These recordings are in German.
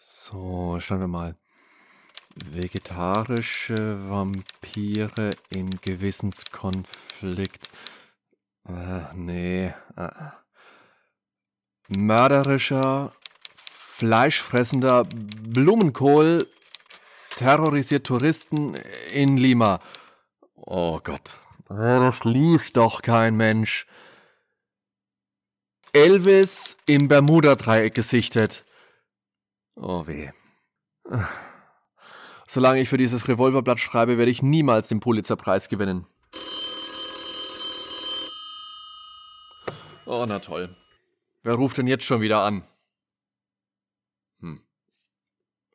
So, schauen wir mal. Vegetarische Vampire in Gewissenskonflikt. Äh, nee. Äh. Mörderischer, fleischfressender Blumenkohl terrorisiert Touristen in Lima. Oh Gott. Das liest doch kein Mensch. Elvis im Bermuda-Dreieck gesichtet. Oh weh. Solange ich für dieses Revolverblatt schreibe, werde ich niemals den Pulitzerpreis gewinnen. Oh, na toll. Wer ruft denn jetzt schon wieder an? Hm.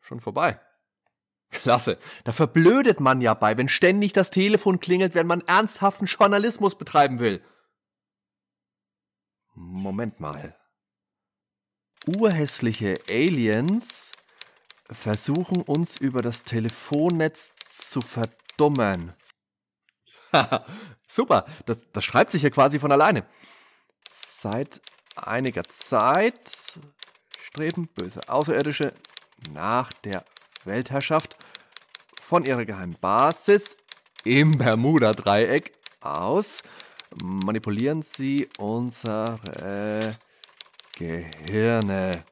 Schon vorbei. Klasse. Da verblödet man ja bei, wenn ständig das Telefon klingelt, wenn man ernsthaften Journalismus betreiben will. Moment mal. Urhässliche Aliens versuchen uns über das Telefonnetz zu verdummen. Super, das, das schreibt sich ja quasi von alleine. Seit einiger Zeit streben böse Außerirdische nach der Weltherrschaft von ihrer geheimen Basis im Bermuda-Dreieck aus. Manipulieren sie unsere Gehirne.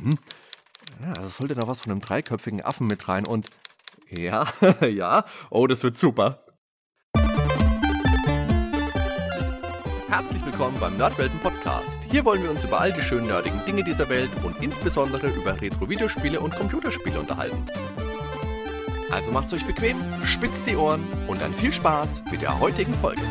Mhm. Ja, das sollte noch was von einem dreiköpfigen Affen mit rein und ja, ja, oh, das wird super. Herzlich willkommen beim Nerdwelten Podcast. Hier wollen wir uns über all die schönen nerdigen Dinge dieser Welt und insbesondere über Retro-Videospiele und Computerspiele unterhalten. Also macht's euch bequem, spitzt die Ohren und dann viel Spaß mit der heutigen Folge.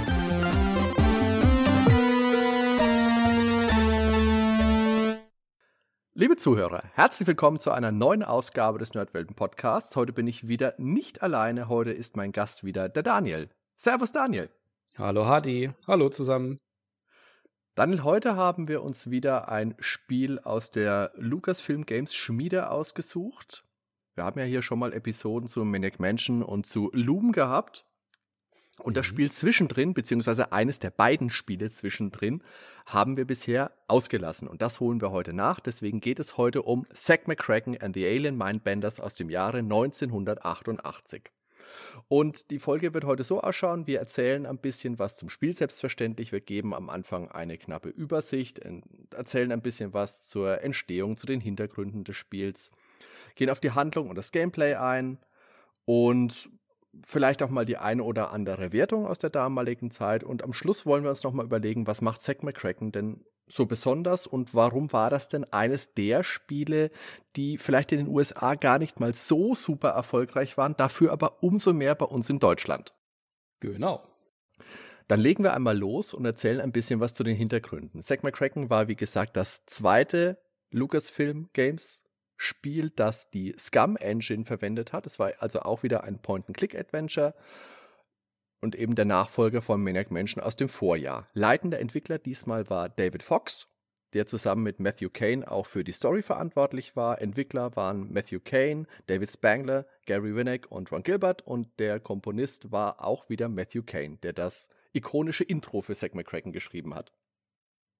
Liebe Zuhörer, herzlich willkommen zu einer neuen Ausgabe des Nerdwelten Podcasts. Heute bin ich wieder nicht alleine, heute ist mein Gast wieder der Daniel. Servus Daniel. Hallo Hadi, hallo zusammen. Daniel, heute haben wir uns wieder ein Spiel aus der Lucasfilm Games Schmiede ausgesucht. Wir haben ja hier schon mal Episoden zu Maniac Mansion und zu Loom gehabt. Und mhm. das Spiel zwischendrin, beziehungsweise eines der beiden Spiele zwischendrin, haben wir bisher ausgelassen. Und das holen wir heute nach. Deswegen geht es heute um Zack McCracken and the Alien Mindbenders aus dem Jahre 1988. Und die Folge wird heute so ausschauen, wir erzählen ein bisschen was zum Spiel selbstverständlich. Wir geben am Anfang eine knappe Übersicht, erzählen ein bisschen was zur Entstehung, zu den Hintergründen des Spiels, gehen auf die Handlung und das Gameplay ein und vielleicht auch mal die eine oder andere Wertung aus der damaligen Zeit. Und am Schluss wollen wir uns nochmal überlegen, was macht Zack McCracken denn so besonders und warum war das denn eines der Spiele, die vielleicht in den USA gar nicht mal so super erfolgreich waren, dafür aber umso mehr bei uns in Deutschland? Genau. Dann legen wir einmal los und erzählen ein bisschen was zu den Hintergründen. Zack McCracken war, wie gesagt, das zweite Lucasfilm Games Spiel, das die Scum Engine verwendet hat. Es war also auch wieder ein Point-and-Click-Adventure und eben der Nachfolger von Maniac Mansion aus dem Vorjahr. Leitender Entwickler diesmal war David Fox, der zusammen mit Matthew Kane auch für die Story verantwortlich war. Entwickler waren Matthew Kane, David Spangler, Gary Winnick und Ron Gilbert und der Komponist war auch wieder Matthew Kane, der das ikonische Intro für Zack McCracken geschrieben hat.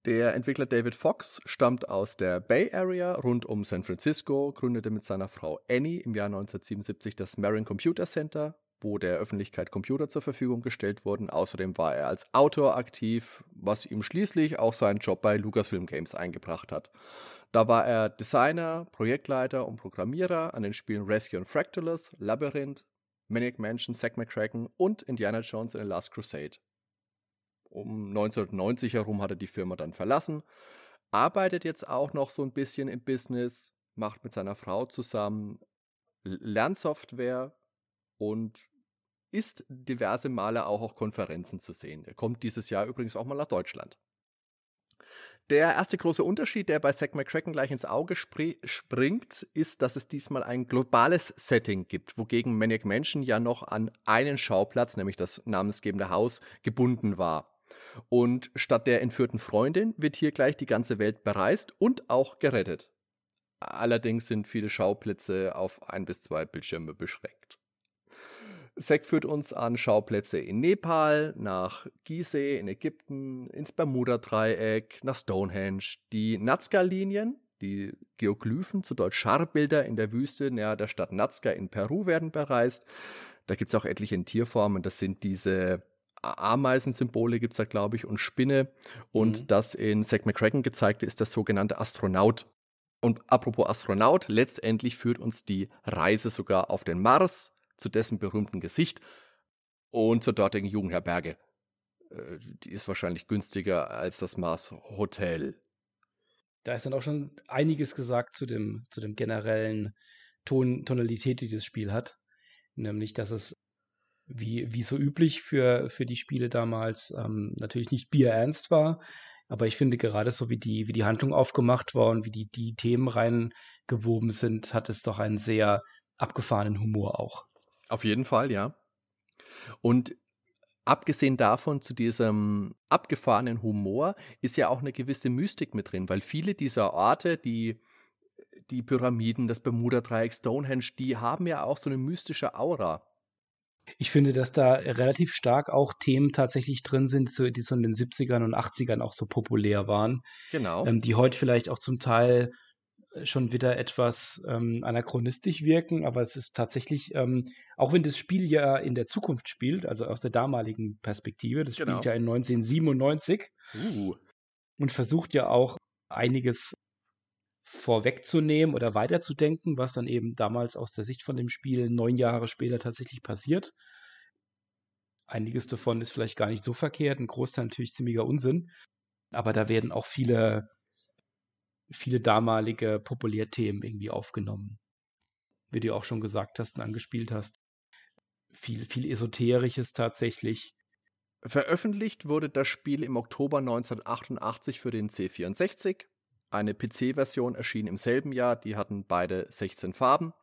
Der Entwickler David Fox stammt aus der Bay Area rund um San Francisco, gründete mit seiner Frau Annie im Jahr 1977 das Marin Computer Center wo der Öffentlichkeit Computer zur Verfügung gestellt wurden. Außerdem war er als Autor aktiv, was ihm schließlich auch seinen Job bei Lucasfilm Games eingebracht hat. Da war er Designer, Projektleiter und Programmierer an den Spielen Rescue and Fractalus, Labyrinth, Maniac Mansion, Zack McCracken und Indiana Jones in the Last Crusade. Um 1990 herum hat er die Firma dann verlassen, arbeitet jetzt auch noch so ein bisschen im Business, macht mit seiner Frau zusammen Lernsoftware und ist diverse Male auch auf Konferenzen zu sehen. Er kommt dieses Jahr übrigens auch mal nach Deutschland. Der erste große Unterschied, der bei Zack McCracken gleich ins Auge springt, ist, dass es diesmal ein globales Setting gibt, wogegen Maniac Mansion ja noch an einen Schauplatz, nämlich das namensgebende Haus, gebunden war. Und statt der entführten Freundin wird hier gleich die ganze Welt bereist und auch gerettet. Allerdings sind viele Schauplätze auf ein bis zwei Bildschirme beschränkt. Zack führt uns an Schauplätze in Nepal, nach Gizeh in Ägypten, ins Bermuda-Dreieck, nach Stonehenge, die Nazca-Linien, Die Geoglyphen, zu Deutsch Scharbilder in der Wüste nahe der Stadt Nazca in Peru werden bereist. Da gibt es auch etliche Tierformen. Das sind diese Ameisensymbole, gibt es da, glaube ich, und Spinne. Und mhm. das in Zack McCracken gezeigte ist das sogenannte Astronaut. Und apropos Astronaut, letztendlich führt uns die Reise sogar auf den Mars, zu dessen berühmten Gesicht und zur dortigen Jugendherberge. Äh, die ist wahrscheinlich günstiger als das Mars Hotel. Da ist dann auch schon einiges gesagt zu dem, zu dem generellen Ton, Tonalität, die das Spiel hat. Nämlich, dass es wie, wie so üblich für, für die Spiele damals ähm, natürlich nicht bierernst war. Aber ich finde gerade so, wie die, wie die Handlung aufgemacht war und wie die, die Themen reingewoben sind, hat es doch einen sehr abgefahrenen Humor auch. Auf jeden Fall, ja. Und abgesehen davon, zu diesem abgefahrenen Humor, ist ja auch eine gewisse Mystik mit drin, weil viele dieser Orte, die, die Pyramiden, das Bermuda-Dreieck, Stonehenge, die haben ja auch so eine mystische Aura. Ich finde, dass da relativ stark auch Themen tatsächlich drin sind, die so in den 70ern und 80ern auch so populär waren. Genau. Ähm, die heute vielleicht auch zum Teil äh, schon wieder etwas ähm, anachronistisch wirken, aber es ist tatsächlich, ähm, auch wenn das Spiel ja in der Zukunft spielt, also aus der damaligen Perspektive, das genau. spielt ja in 1997 uh. und versucht ja auch einiges vorwegzunehmen oder weiterzudenken, was dann eben damals aus der Sicht von dem Spiel neun Jahre später tatsächlich passiert. Einiges davon ist vielleicht gar nicht so verkehrt, ein Großteil natürlich ziemlicher Unsinn, aber da werden auch viele, viele damalige Populärthemen irgendwie aufgenommen. Wie du auch schon gesagt hast und angespielt hast. Viel, viel Esoterisches tatsächlich. Veröffentlicht wurde das Spiel im Oktober 1988 für den C64 eine PC-Version erschien im selben Jahr, die hatten beide 16 Farben.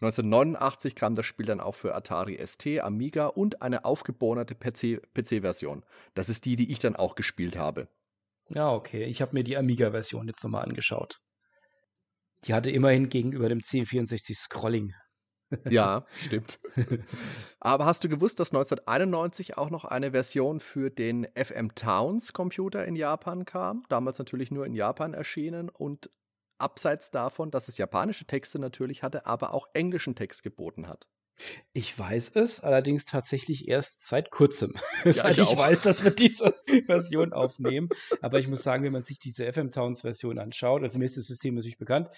1989 kam das Spiel dann auch für Atari ST, Amiga und eine aufgebohrte PC-Version. das ist die, die ich dann auch gespielt habe. Ja, okay. Ich habe mir die Amiga-Version jetzt nochmal angeschaut. Die hatte immerhin gegenüber dem C64 Scrolling. Ja, stimmt. Aber hast du gewusst, dass 1991 auch noch eine Version für den FM Towns Computer in Japan kam? Damals natürlich nur in Japan erschienen und abseits davon, dass es japanische Texte natürlich hatte, aber auch englischen Text geboten hat. Ich weiß es, allerdings tatsächlich erst seit kurzem. Ja, ich, ich weiß, dass wir diese Version aufnehmen. Aber ich muss sagen, wenn man sich diese FM Towns Version anschaut, also mir ist das System natürlich bekannt,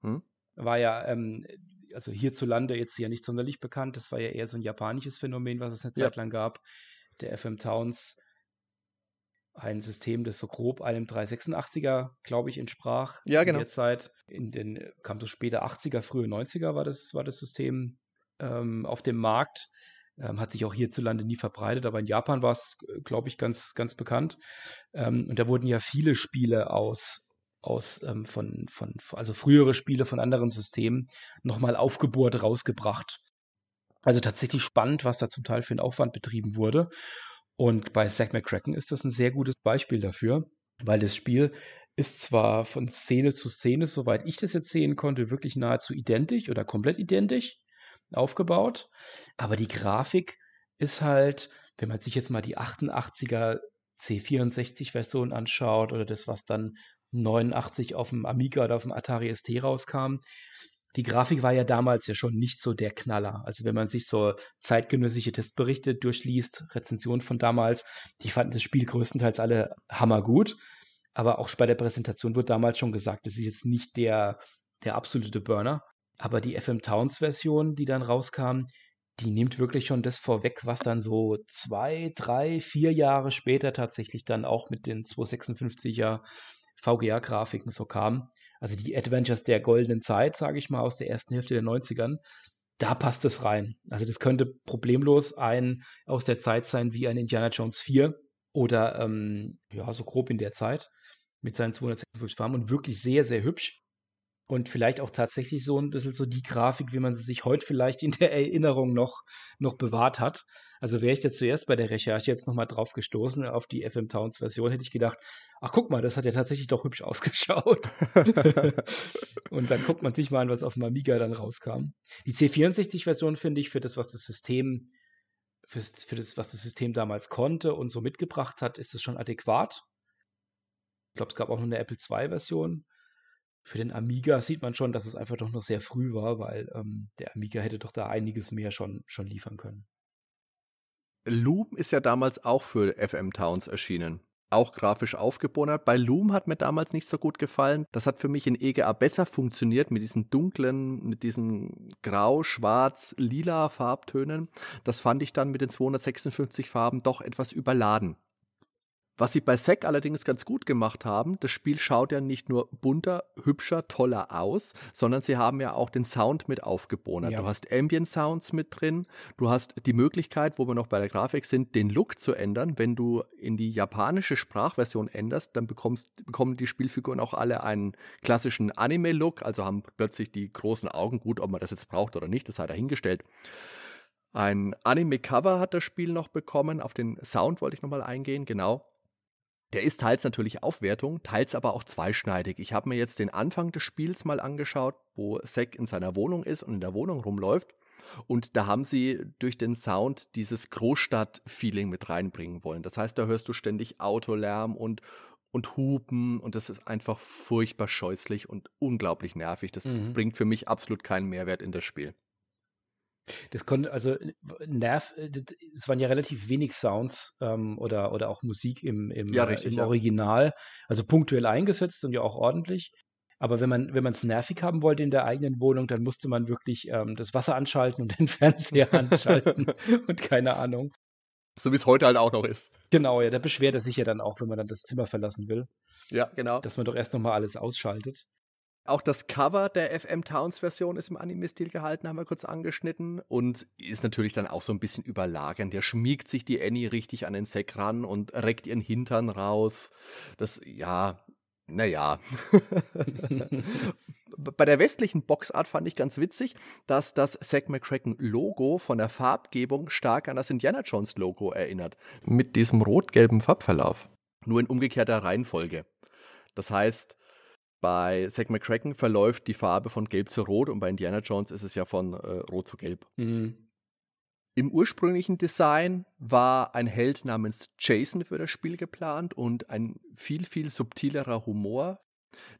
hm? war ja ähm, also hierzulande jetzt ja nicht sonderlich bekannt. Das war ja eher so ein japanisches Phänomen, was es eine ja. Zeit lang gab. Der FM Towns, ein System, das so grob einem 386er, glaube ich, entsprach. Ja, genau. In der Zeit, in den, kam so später 80er, frühe 90er war das, war das System ähm, auf dem Markt. Ähm, hat sich auch hierzulande nie verbreitet, aber in Japan war es, glaube ich, ganz, ganz bekannt. Ähm, und da wurden ja viele Spiele aus aus ähm, von, von, also frühere Spiele von anderen Systemen nochmal aufgebohrt rausgebracht. Also tatsächlich spannend, was da zum Teil für einen Aufwand betrieben wurde. Und bei Zack McCracken ist das ein sehr gutes Beispiel dafür, weil das Spiel ist zwar von Szene zu Szene, soweit ich das jetzt sehen konnte, wirklich nahezu identisch oder komplett identisch aufgebaut, aber die Grafik ist halt, wenn man sich jetzt mal die 88er C64-Version anschaut oder das, was dann 89 auf dem Amiga oder auf dem Atari ST rauskam. Die Grafik war ja damals ja schon nicht so der Knaller. Also wenn man sich so zeitgenössische Testberichte durchliest, Rezensionen von damals, die fanden das Spiel größtenteils alle hammergut. Aber auch bei der Präsentation wurde damals schon gesagt, das ist jetzt nicht der, der absolute Burner. Aber die FM Towns Version, die dann rauskam, die nimmt wirklich schon das vorweg, was dann so zwei, drei, vier Jahre später tatsächlich dann auch mit den 256er VGA-Grafiken so kam. Also die Adventures der goldenen Zeit, sage ich mal, aus der ersten Hälfte der 90ern, da passt es rein. Also das könnte problemlos ein aus der Zeit sein wie ein Indiana Jones 4 oder ähm, ja, so grob in der Zeit mit seinen 256 Farben und wirklich sehr, sehr hübsch und vielleicht auch tatsächlich so ein bisschen so die Grafik, wie man sie sich heute vielleicht in der Erinnerung noch, noch bewahrt hat. Also wäre ich da zuerst bei der Recherche jetzt nochmal drauf gestoßen auf die FM Towns Version, hätte ich gedacht, ach guck mal, das hat ja tatsächlich doch hübsch ausgeschaut. und dann guckt man sich mal an, was auf dem Amiga dann rauskam. Die C64-Version finde ich für das, was das System, für, für das, was das System damals konnte und so mitgebracht hat, ist es schon adäquat. Ich glaube, es gab auch noch eine Apple II-Version für den Amiga sieht man schon, dass es einfach doch noch sehr früh war, weil ähm, der Amiga hätte doch da einiges mehr schon, schon liefern können. Loom ist ja damals auch für FM Towns erschienen. Auch grafisch aufgebonert. Bei Loom hat mir damals nicht so gut gefallen. Das hat für mich in EGA besser funktioniert mit diesen dunklen, mit diesen grau, schwarz, lila Farbtönen. Das fand ich dann mit den 256 Farben doch etwas überladen. Was sie bei SEC allerdings ganz gut gemacht haben, das Spiel schaut ja nicht nur bunter, hübscher, toller aus, sondern sie haben ja auch den Sound mit aufgebohrt. Ja. Du hast Ambient Sounds mit drin, du hast die Möglichkeit, wo wir noch bei der Grafik sind, den Look zu ändern. Wenn du in die japanische Sprachversion änderst, dann bekommst, bekommen die Spielfiguren auch alle einen klassischen Anime-Look, also haben plötzlich die großen Augen. Gut, ob man das jetzt braucht oder nicht, das sei dahingestellt. Ein Anime-Cover hat das Spiel noch bekommen. Auf den Sound wollte ich nochmal eingehen, genau. Der ist teils natürlich Aufwertung, teils aber auch zweischneidig. Ich habe mir jetzt den Anfang des Spiels mal angeschaut, wo Zack in seiner Wohnung ist und in der Wohnung rumläuft. Und da haben sie durch den Sound dieses Großstadt-Feeling mit reinbringen wollen. Das heißt, da hörst du ständig Autolärm und, und Hupen und das ist einfach furchtbar scheußlich und unglaublich nervig. Das mhm. bringt für mich absolut keinen Mehrwert in das Spiel. Das konnte, also Nerv, äh, es waren ja relativ wenig Sounds ähm, oder, oder auch Musik im, im, ja, äh, richtig, im ja. Original, also punktuell eingesetzt und ja auch ordentlich. Aber wenn man wenn es nervig haben wollte in der eigenen Wohnung, dann musste man wirklich ähm, das Wasser anschalten und den Fernseher anschalten und keine Ahnung. So wie es heute halt auch noch ist. Genau, ja, da beschwert er sich ja dann auch, wenn man dann das Zimmer verlassen will. Ja, genau. Dass man doch erst nochmal alles ausschaltet. Auch das Cover der FM Towns Version ist im Anime-Stil gehalten, haben wir kurz angeschnitten. Und ist natürlich dann auch so ein bisschen überlagernd. Der schmiegt sich die Annie richtig an den Sack ran und reckt ihren Hintern raus. Das, ja, naja. Bei der westlichen Boxart fand ich ganz witzig, dass das Zack McCracken-Logo von der Farbgebung stark an das Indiana Jones-Logo erinnert. Mit diesem rot-gelben Farbverlauf. Nur in umgekehrter Reihenfolge. Das heißt, bei Zack McCracken verläuft die Farbe von gelb zu rot und bei Indiana Jones ist es ja von äh, rot zu gelb. Mhm. Im ursprünglichen Design war ein Held namens Jason für das Spiel geplant und ein viel, viel subtilerer Humor.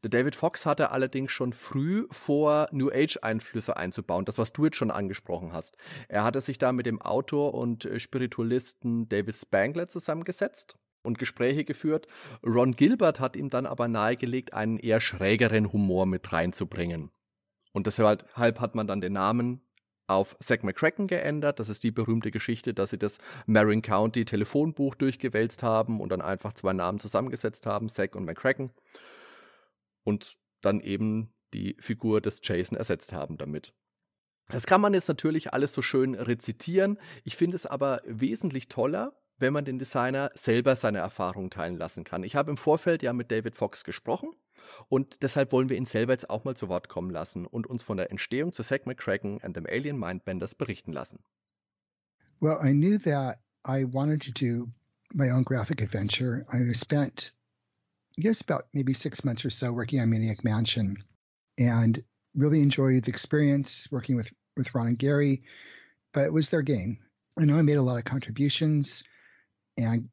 Der David Fox hatte allerdings schon früh vor, New Age-Einflüsse einzubauen, das, was du jetzt schon angesprochen hast. Er hatte sich da mit dem Autor und äh, Spiritualisten David Spangler zusammengesetzt und Gespräche geführt. Ron Gilbert hat ihm dann aber nahegelegt, einen eher schrägeren Humor mit reinzubringen. Und deshalb hat man dann den Namen auf Zack McCracken geändert. Das ist die berühmte Geschichte, dass sie das Marin County Telefonbuch durchgewälzt haben und dann einfach zwei Namen zusammengesetzt haben, Zack und McCracken. Und dann eben die Figur des Jason ersetzt haben damit. Das kann man jetzt natürlich alles so schön rezitieren. Ich finde es aber wesentlich toller, wenn man den Designer selber seine Erfahrungen teilen lassen kann. Ich habe im Vorfeld ja mit David Fox gesprochen und deshalb wollen wir ihn selber jetzt auch mal zu Wort kommen lassen und uns von der Entstehung zu Zack McCracken and them Alien Mindbenders berichten lassen. Well, I knew that I wanted to do my own graphic adventure. I spent just about maybe six months or so working on Maniac Mansion and really enjoyed the experience working with, with Ron and Gary, but it was their game. I know I made a lot of contributions. And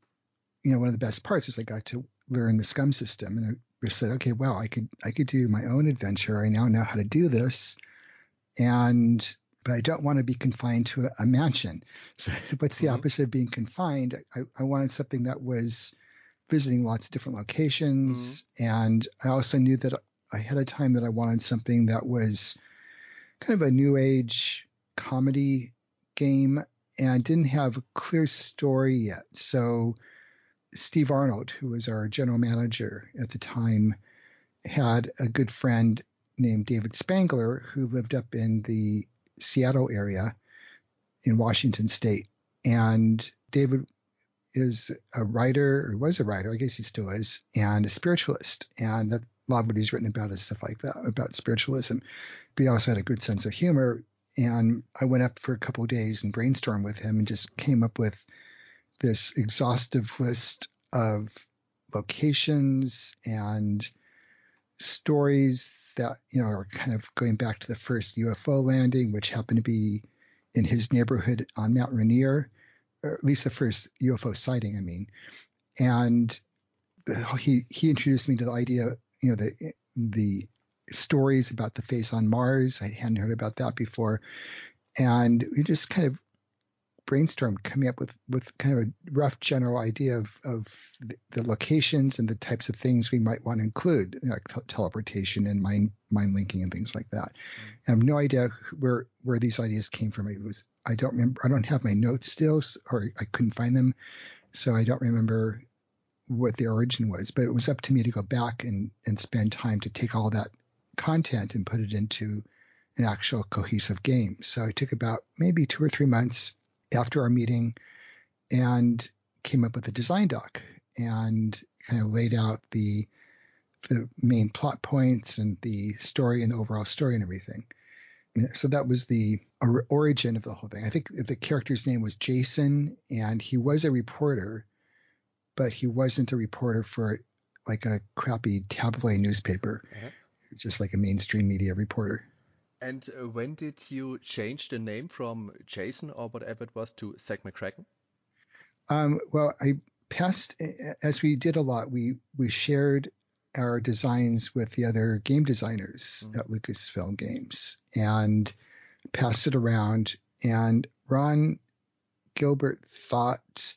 you know one of the best parts is I got to learn the scum system, and I said, okay, well, I could I could do my own adventure. I now know how to do this, and but I don't want to be confined to a, a mansion. So what's the mm-hmm. opposite of being confined? I, I wanted something that was visiting lots of different locations, mm-hmm. and I also knew that ahead of time that I wanted something that was kind of a new age comedy game and didn't have a clear story yet. So Steve Arnold, who was our general manager at the time, had a good friend named David Spangler who lived up in the Seattle area in Washington state. And David is a writer, or was a writer, I guess he still is, and a spiritualist. And a lot of what he's written about is stuff like that, about spiritualism. But he also had a good sense of humor and I went up for a couple days and brainstormed with him and just came up with this exhaustive list of locations and stories that you know are kind of going back to the first UFO landing, which happened to be in his neighborhood on Mount Rainier, or at least the first UFO sighting. I mean, and he he introduced me to the idea, you know, the the stories about the face on Mars. I hadn't heard about that before. And we just kind of brainstormed coming up with, with kind of a rough general idea of, of the, locations and the types of things we might want to include, like t- teleportation and mind mind linking and things like that. Mm-hmm. I have no idea where where these ideas came from. It was I don't remember. I don't have my notes still, or I couldn't find them, so I don't remember what the origin was. But it was up to me to go back and and spend time to take all that content and put it into an actual cohesive game. So I took about maybe two or three months after our meeting and came up with a design doc and kind of laid out the the main plot points and the story and the overall story and everything. So that was the origin of the whole thing. I think the character's name was Jason, and he was a reporter, but he wasn't a reporter for like a crappy tabloid newspaper, uh-huh. Just like a mainstream media reporter. And uh, when did you change the name from Jason or whatever it was to Zak McKracken? Um, well, I passed as we did a lot. We we shared our designs with the other game designers mm-hmm. at Lucasfilm Games and passed it around. And Ron Gilbert thought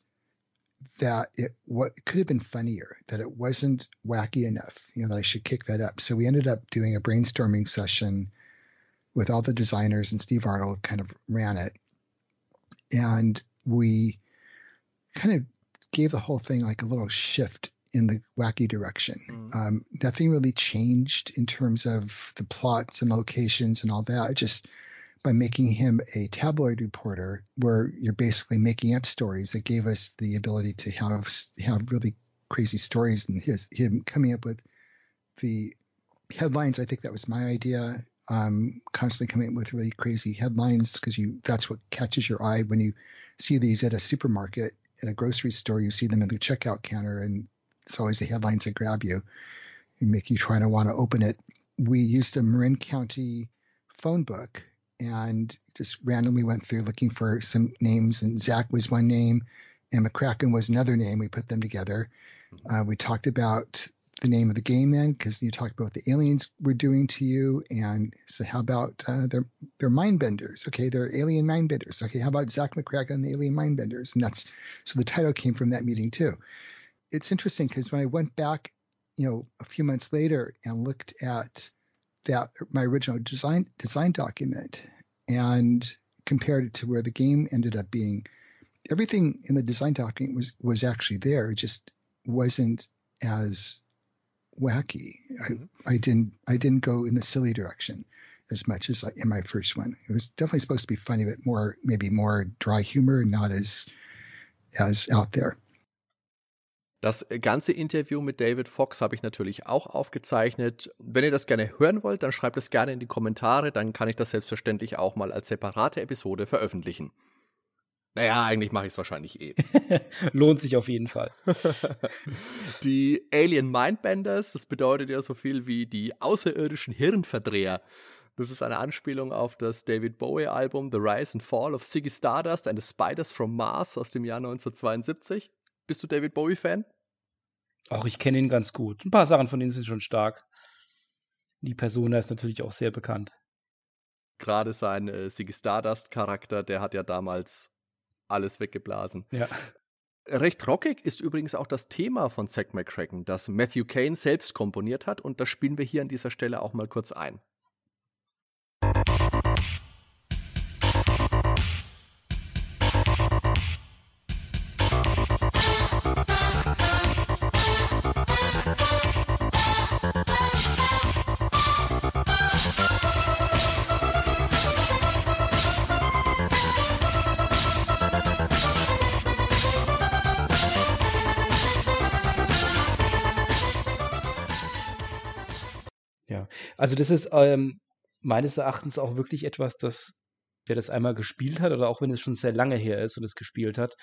that it what could have been funnier, that it wasn't wacky enough, you know, that I should kick that up. So we ended up doing a brainstorming session with all the designers, and Steve Arnold kind of ran it. And we kind of gave the whole thing like a little shift in the wacky direction. Mm. Um, nothing really changed in terms of the plots and locations and all that. It Just by making him a tabloid reporter, where you're basically making up stories, that gave us the ability to have have really crazy stories. And his him coming up with the headlines. I think that was my idea um, constantly coming up with really crazy headlines because you that's what catches your eye when you see these at a supermarket at a grocery store you see them in the checkout counter and it's always the headlines that grab you and make you try to want to open it we used a marin county phone book and just randomly went through looking for some names and zach was one name and mccracken was another name. We put them together. Mm-hmm. uh, we talked about the name of the game then because you talked about what the aliens were doing to you and so how about uh, they're they're mind benders? Okay they're alien mind benders. Okay how about Zach mccracken and the alien mind benders? And that's so the title came from that meeting too. It's interesting because when i went back you know a few months later and looked at that my original design design document and compared it to where the game ended up being everything in the design document was was actually there it just wasn't as wacky. Mm-hmm. I, I didn't I didn't go in the silly direction as much as in my first one. It was definitely supposed to be funny, but more maybe more dry humor, not as as out there. Das ganze Interview mit David Fox habe ich natürlich auch aufgezeichnet. Wenn ihr das gerne hören wollt, dann schreibt es gerne in die Kommentare, dann kann ich das selbstverständlich auch mal als separate Episode veröffentlichen. Naja, eigentlich mache ich es wahrscheinlich eh. Lohnt sich auf jeden Fall. die Alien Mindbenders, das bedeutet ja so viel wie die außerirdischen Hirnverdreher. Das ist eine Anspielung auf das David Bowie-Album The Rise and Fall of Ziggy Stardust and the Spiders from Mars aus dem Jahr 1972. Bist du David Bowie-Fan? Auch ich kenne ihn ganz gut. Ein paar Sachen von denen sind schon stark. Die Persona ist natürlich auch sehr bekannt. Gerade sein äh, Ziggy Stardust-Charakter, der hat ja damals alles weggeblasen. Ja. Recht rockig ist übrigens auch das Thema von Zack McCracken, das Matthew Kane selbst komponiert hat und das spielen wir hier an dieser Stelle auch mal kurz ein. Also das ist ähm, meines Erachtens auch wirklich etwas, das, wer das einmal gespielt hat oder auch wenn es schon sehr lange her ist und es gespielt hat,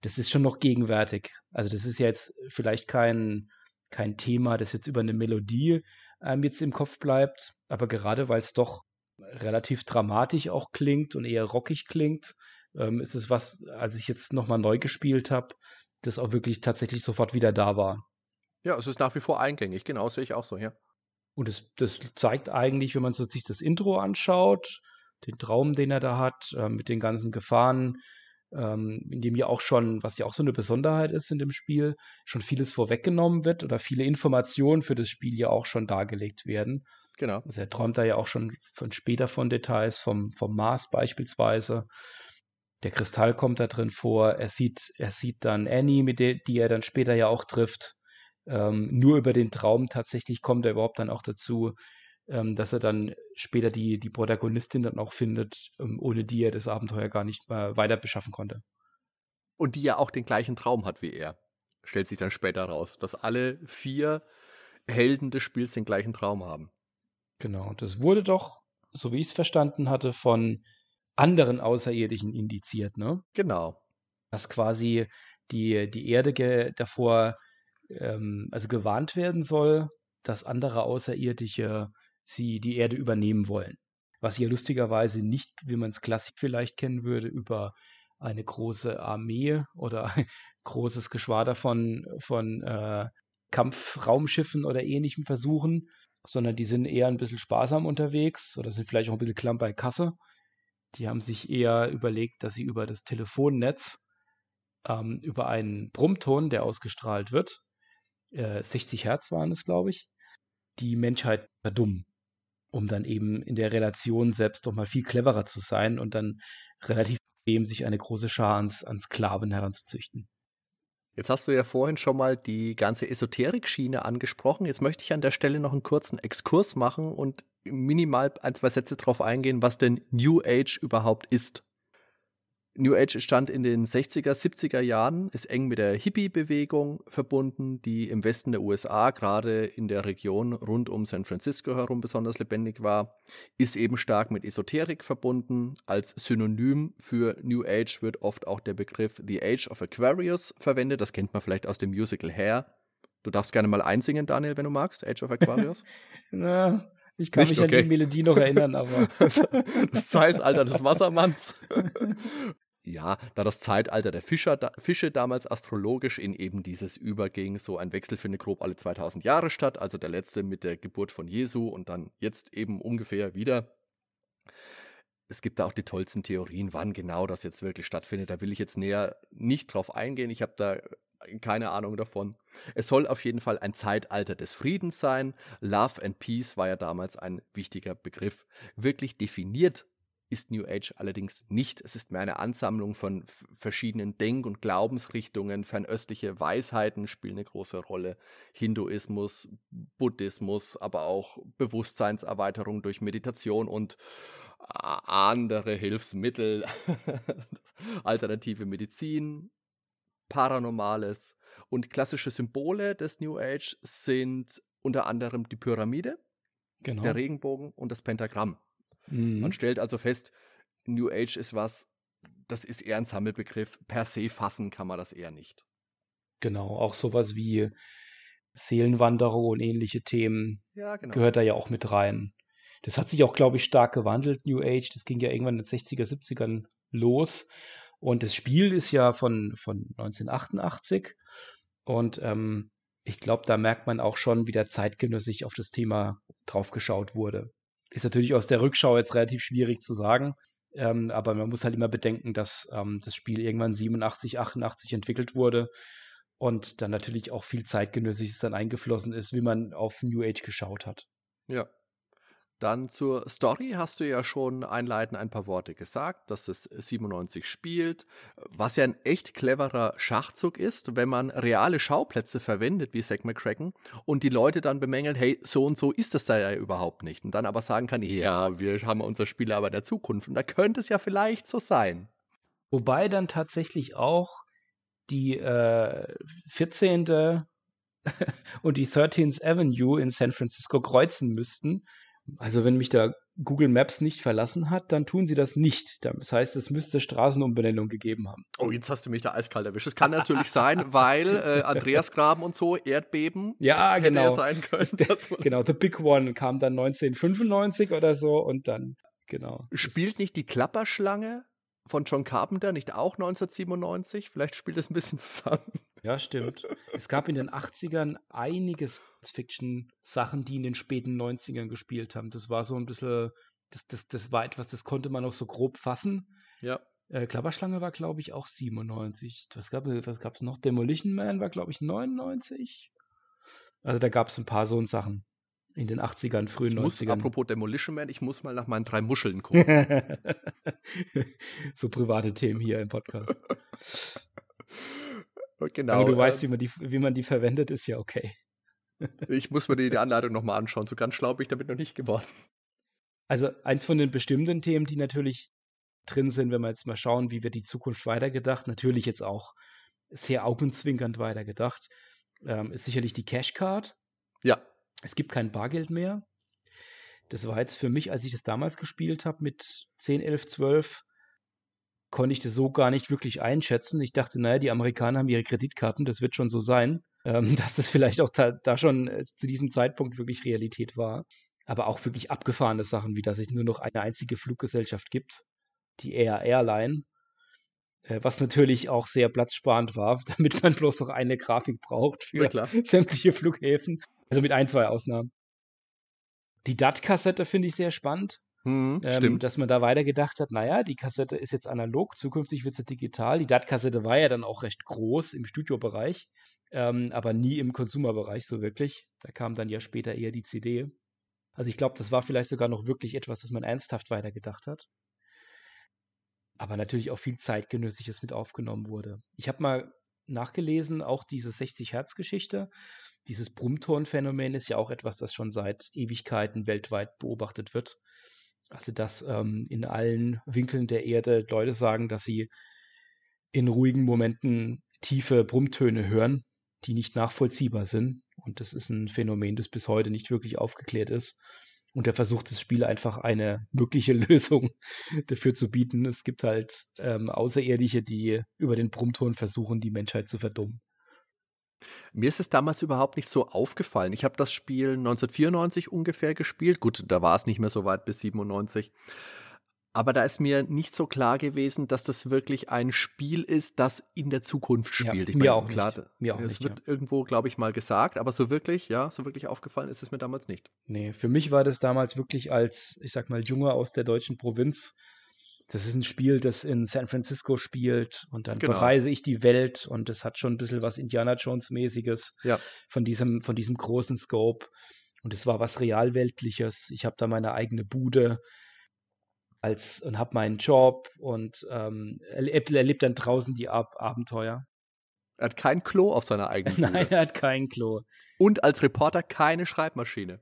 das ist schon noch gegenwärtig. Also das ist jetzt vielleicht kein, kein Thema, das jetzt über eine Melodie ähm, jetzt im Kopf bleibt, aber gerade weil es doch relativ dramatisch auch klingt und eher rockig klingt, ähm, ist es was, als ich jetzt nochmal neu gespielt habe, das auch wirklich tatsächlich sofort wieder da war. Ja, es ist nach wie vor eingängig, genau, sehe ich auch so, ja. Und das, das zeigt eigentlich, wenn man so sich das Intro anschaut, den Traum, den er da hat, äh, mit den ganzen Gefahren, ähm, in dem ja auch schon, was ja auch so eine Besonderheit ist in dem Spiel, schon vieles vorweggenommen wird oder viele Informationen für das Spiel ja auch schon dargelegt werden. Genau. Also er träumt da ja auch schon von später von Details, vom, vom Mars beispielsweise. Der Kristall kommt da drin vor. Er sieht, er sieht dann Annie, mit der, die er dann später ja auch trifft. Ähm, nur über den Traum tatsächlich kommt er überhaupt dann auch dazu, ähm, dass er dann später die, die Protagonistin dann auch findet, ähm, ohne die er das Abenteuer gar nicht mehr weiter beschaffen konnte. Und die ja auch den gleichen Traum hat wie er. Stellt sich dann später raus, dass alle vier Helden des Spiels den gleichen Traum haben. Genau, das wurde doch, so wie ich es verstanden hatte, von anderen Außerirdischen indiziert, ne? Genau. Dass quasi die, die Erde davor ähm, also gewarnt werden soll, dass andere Außerirdische sie die Erde übernehmen wollen. Was ja lustigerweise nicht, wie man es klassisch vielleicht kennen würde, über eine große Armee oder ein großes Geschwader von, von äh, Kampfraumschiffen oder ähnlichem versuchen, sondern die sind eher ein bisschen sparsam unterwegs oder sind vielleicht auch ein bisschen klamm bei Kasse. Die haben sich eher überlegt, dass sie über das Telefonnetz, ähm, über einen Brummton, der ausgestrahlt wird, äh, 60 Hertz waren es, glaube ich, die Menschheit verdummen um dann eben in der Relation selbst doch mal viel cleverer zu sein und dann relativ bequem sich eine große Schar ans, an Sklaven heranzuzüchten. Jetzt hast du ja vorhin schon mal die ganze Esoterik-Schiene angesprochen. Jetzt möchte ich an der Stelle noch einen kurzen Exkurs machen und minimal ein, zwei Sätze darauf eingehen, was denn New Age überhaupt ist. New Age stand in den 60er, 70er Jahren, ist eng mit der Hippie-Bewegung verbunden, die im Westen der USA, gerade in der Region rund um San Francisco herum besonders lebendig war, ist eben stark mit Esoterik verbunden. Als Synonym für New Age wird oft auch der Begriff The Age of Aquarius verwendet. Das kennt man vielleicht aus dem Musical Hair. Du darfst gerne mal einsingen, Daniel, wenn du magst, Age of Aquarius. Na, ich kann Nicht, mich okay. an die Melodie noch erinnern, aber. das Zeitalter des Wassermanns. Ja, da das Zeitalter der Fischer, da, Fische damals astrologisch in eben dieses überging, so ein Wechsel findet grob alle 2000 Jahre statt, also der letzte mit der Geburt von Jesu und dann jetzt eben ungefähr wieder. Es gibt da auch die tollsten Theorien, wann genau das jetzt wirklich stattfindet. Da will ich jetzt näher nicht drauf eingehen. Ich habe da keine Ahnung davon. Es soll auf jeden Fall ein Zeitalter des Friedens sein. Love and Peace war ja damals ein wichtiger Begriff. Wirklich definiert ist New Age allerdings nicht. Es ist mehr eine Ansammlung von verschiedenen Denk- und Glaubensrichtungen. Fernöstliche Weisheiten spielen eine große Rolle. Hinduismus, Buddhismus, aber auch Bewusstseinserweiterung durch Meditation und andere Hilfsmittel, alternative Medizin, Paranormales und klassische Symbole des New Age sind unter anderem die Pyramide, genau. der Regenbogen und das Pentagramm. Mhm. Man stellt also fest, New Age ist was, das ist eher ein Sammelbegriff. Per se fassen kann man das eher nicht. Genau, auch sowas wie Seelenwanderung und ähnliche Themen ja, genau. gehört da ja auch mit rein. Das hat sich auch, glaube ich, stark gewandelt, New Age. Das ging ja irgendwann in den 60er, 70ern los. Und das Spiel ist ja von, von 1988. Und ähm, ich glaube, da merkt man auch schon, wie der zeitgenössisch auf das Thema draufgeschaut wurde. Ist natürlich aus der Rückschau jetzt relativ schwierig zu sagen. Ähm, aber man muss halt immer bedenken, dass ähm, das Spiel irgendwann 87, 88 entwickelt wurde und dann natürlich auch viel zeitgenössisches dann eingeflossen ist, wie man auf New Age geschaut hat. Ja. Dann zur Story hast du ja schon einleitend ein paar Worte gesagt, dass es 97 spielt, was ja ein echt cleverer Schachzug ist, wenn man reale Schauplätze verwendet, wie Zack McCracken, und die Leute dann bemängeln, hey, so und so ist das da ja überhaupt nicht. Und dann aber sagen kann, ja, wir haben unser Spiel aber der Zukunft. Und da könnte es ja vielleicht so sein. Wobei dann tatsächlich auch die äh, 14. und die 13th Avenue in San Francisco kreuzen müssten, also wenn mich da Google Maps nicht verlassen hat, dann tun sie das nicht. Das heißt, es müsste Straßenumbenennung gegeben haben. Oh, jetzt hast du mich da eiskalt erwischt. Es kann natürlich sein, weil äh, Andreasgraben und so, Erdbeben, ja, genau. sein können. genau, The Big One kam dann 1995 oder so und dann, genau. Spielt nicht die Klapperschlange von John Carpenter nicht auch 1997? Vielleicht spielt es ein bisschen zusammen. Ja, stimmt. Es gab in den 80ern einige Science-Fiction-Sachen, die in den späten 90ern gespielt haben. Das war so ein bisschen, das, das, das war etwas, das konnte man noch so grob fassen. Ja. Äh, Klapperschlange war, glaube ich, auch 97. Was gab es was noch? Demolition Man war, glaube ich, 99. Also da gab es ein paar so Sachen in den 80ern, frühen ich 90ern. Muss, apropos Demolition Man, ich muss mal nach meinen drei Muscheln gucken. so private Themen hier im Podcast. genau. Aber du weißt, wie man, die, wie man die verwendet, ist ja okay. ich muss mir die, die Anleitung nochmal anschauen. So ganz schlau bin ich damit noch nicht geworden. Also eins von den bestimmten Themen, die natürlich drin sind, wenn wir jetzt mal schauen, wie wird die Zukunft weitergedacht, natürlich jetzt auch sehr augenzwinkernd weitergedacht, ähm, ist sicherlich die Cashcard. Ja. Es gibt kein Bargeld mehr. Das war jetzt für mich, als ich das damals gespielt habe mit 10, 11, 12, konnte ich das so gar nicht wirklich einschätzen. Ich dachte, naja, die Amerikaner haben ihre Kreditkarten, das wird schon so sein, ähm, dass das vielleicht auch da, da schon äh, zu diesem Zeitpunkt wirklich Realität war. Aber auch wirklich abgefahrene Sachen, wie dass es nur noch eine einzige Fluggesellschaft gibt, die Air Airline, äh, was natürlich auch sehr platzsparend war, damit man bloß noch eine Grafik braucht für sämtliche Flughäfen. Also mit ein, zwei Ausnahmen. Die DAT-Kassette finde ich sehr spannend. Hm, ähm, dass man da weitergedacht hat, naja, die Kassette ist jetzt analog, zukünftig wird sie digital. Die DAT-Kassette war ja dann auch recht groß im Studiobereich, ähm, aber nie im Konsumerbereich so wirklich. Da kam dann ja später eher die CD. Also ich glaube, das war vielleicht sogar noch wirklich etwas, das man ernsthaft weitergedacht hat. Aber natürlich auch viel zeitgenössisches mit aufgenommen wurde. Ich habe mal nachgelesen, auch diese 60-Hertz-Geschichte. Dieses Brummton-Phänomen ist ja auch etwas, das schon seit Ewigkeiten weltweit beobachtet wird. Also, dass ähm, in allen Winkeln der Erde Leute sagen, dass sie in ruhigen Momenten tiefe Brummtöne hören, die nicht nachvollziehbar sind. Und das ist ein Phänomen, das bis heute nicht wirklich aufgeklärt ist. Und er versucht das Spiel einfach eine mögliche Lösung dafür zu bieten. Es gibt halt ähm, Außerirdische, die über den Brummton versuchen, die Menschheit zu verdummen. Mir ist es damals überhaupt nicht so aufgefallen. Ich habe das Spiel 1994 ungefähr gespielt. Gut, da war es nicht mehr so weit bis 97. Aber da ist mir nicht so klar gewesen, dass das wirklich ein Spiel ist, das in der Zukunft spielt. Ja, ich mir, auch klar, nicht. mir auch Es wird ja. irgendwo, glaube ich, mal gesagt, aber so wirklich, ja, so wirklich aufgefallen ist es mir damals nicht. Nee, für mich war das damals wirklich als, ich sag mal, Junge aus der deutschen Provinz. Das ist ein Spiel, das in San Francisco spielt und dann genau. bereise ich die Welt und das hat schon ein bisschen was Indiana Jones-mäßiges ja. von, diesem, von diesem großen Scope. Und es war was Realweltliches. Ich habe da meine eigene Bude als und habe meinen Job und ähm, erlebt, erlebt dann draußen die Ab Abenteuer. Er hat kein Klo auf seiner eigenen Bude. Nein, er hat kein Klo. Und als Reporter keine Schreibmaschine.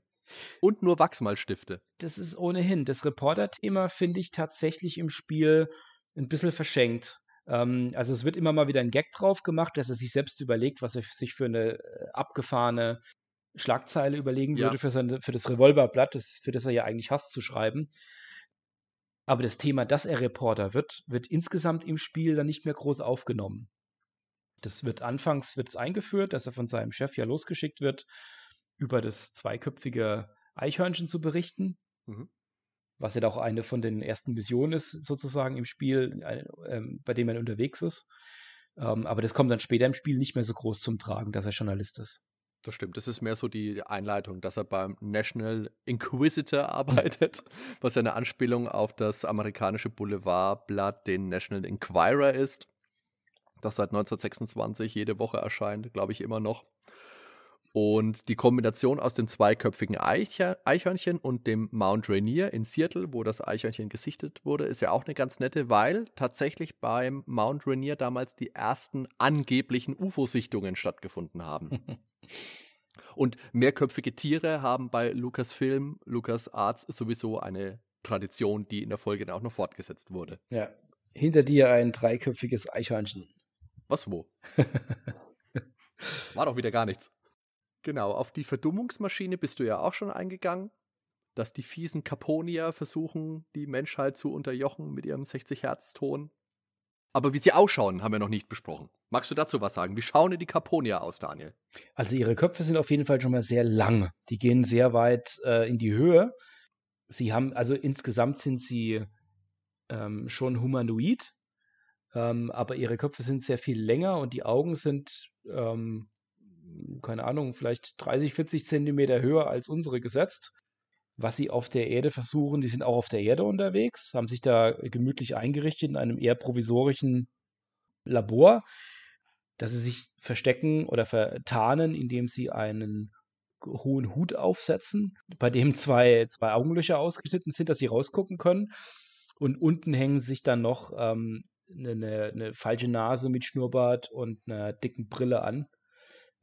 Und nur Wachsmalstifte. Das ist ohnehin. Das Reporter-Thema finde ich tatsächlich im Spiel ein bisschen verschenkt. Ähm, also es wird immer mal wieder ein Gag drauf gemacht, dass er sich selbst überlegt, was er sich für eine äh, abgefahrene Schlagzeile überlegen ja. würde für, seine, für das Revolverblatt, das, für das er ja eigentlich hasst zu schreiben. Aber das Thema, dass er Reporter wird, wird insgesamt im Spiel dann nicht mehr groß aufgenommen. Das wird anfangs wird's eingeführt, dass er von seinem Chef ja losgeschickt wird, über das zweiköpfige Eichhörnchen zu berichten. Mhm. Was ja auch eine von den ersten Missionen ist, sozusagen im Spiel, äh, bei dem er unterwegs ist. Ähm, aber das kommt dann später im Spiel nicht mehr so groß zum Tragen, dass er Journalist ist. Das stimmt. Das ist mehr so die Einleitung, dass er beim National Inquisitor arbeitet, was ja eine Anspielung auf das amerikanische Boulevardblatt, den National Inquirer ist, das seit 1926 jede Woche erscheint, glaube ich immer noch. Und die Kombination aus dem zweiköpfigen Eichhörnchen und dem Mount Rainier in Seattle, wo das Eichhörnchen gesichtet wurde, ist ja auch eine ganz nette, weil tatsächlich beim Mount Rainier damals die ersten angeblichen UFO-Sichtungen stattgefunden haben. Und mehrköpfige Tiere haben bei Lucasfilm, Lucas Arts sowieso eine Tradition, die in der Folge dann auch noch fortgesetzt wurde. Ja. Hinter dir ein dreiköpfiges Eichhörnchen. Was wo? War doch wieder gar nichts. Genau, auf die Verdummungsmaschine bist du ja auch schon eingegangen, dass die fiesen Caponier versuchen, die Menschheit zu unterjochen mit ihrem 60-Hertz-Ton. Aber wie sie ausschauen, haben wir noch nicht besprochen. Magst du dazu was sagen? Wie schauen denn die Caponier aus, Daniel? Also ihre Köpfe sind auf jeden Fall schon mal sehr lang. Die gehen sehr weit äh, in die Höhe. Sie haben, also insgesamt sind sie ähm, schon humanoid, ähm, aber ihre Köpfe sind sehr viel länger und die Augen sind ähm, keine Ahnung, vielleicht 30, 40 Zentimeter höher als unsere gesetzt. Was sie auf der Erde versuchen, die sind auch auf der Erde unterwegs, haben sich da gemütlich eingerichtet in einem eher provisorischen Labor, dass sie sich verstecken oder vertarnen, indem sie einen hohen Hut aufsetzen, bei dem zwei, zwei Augenlöcher ausgeschnitten sind, dass sie rausgucken können. Und unten hängen sich dann noch ähm, eine, eine, falsche Nase mit Schnurrbart und einer dicken Brille an.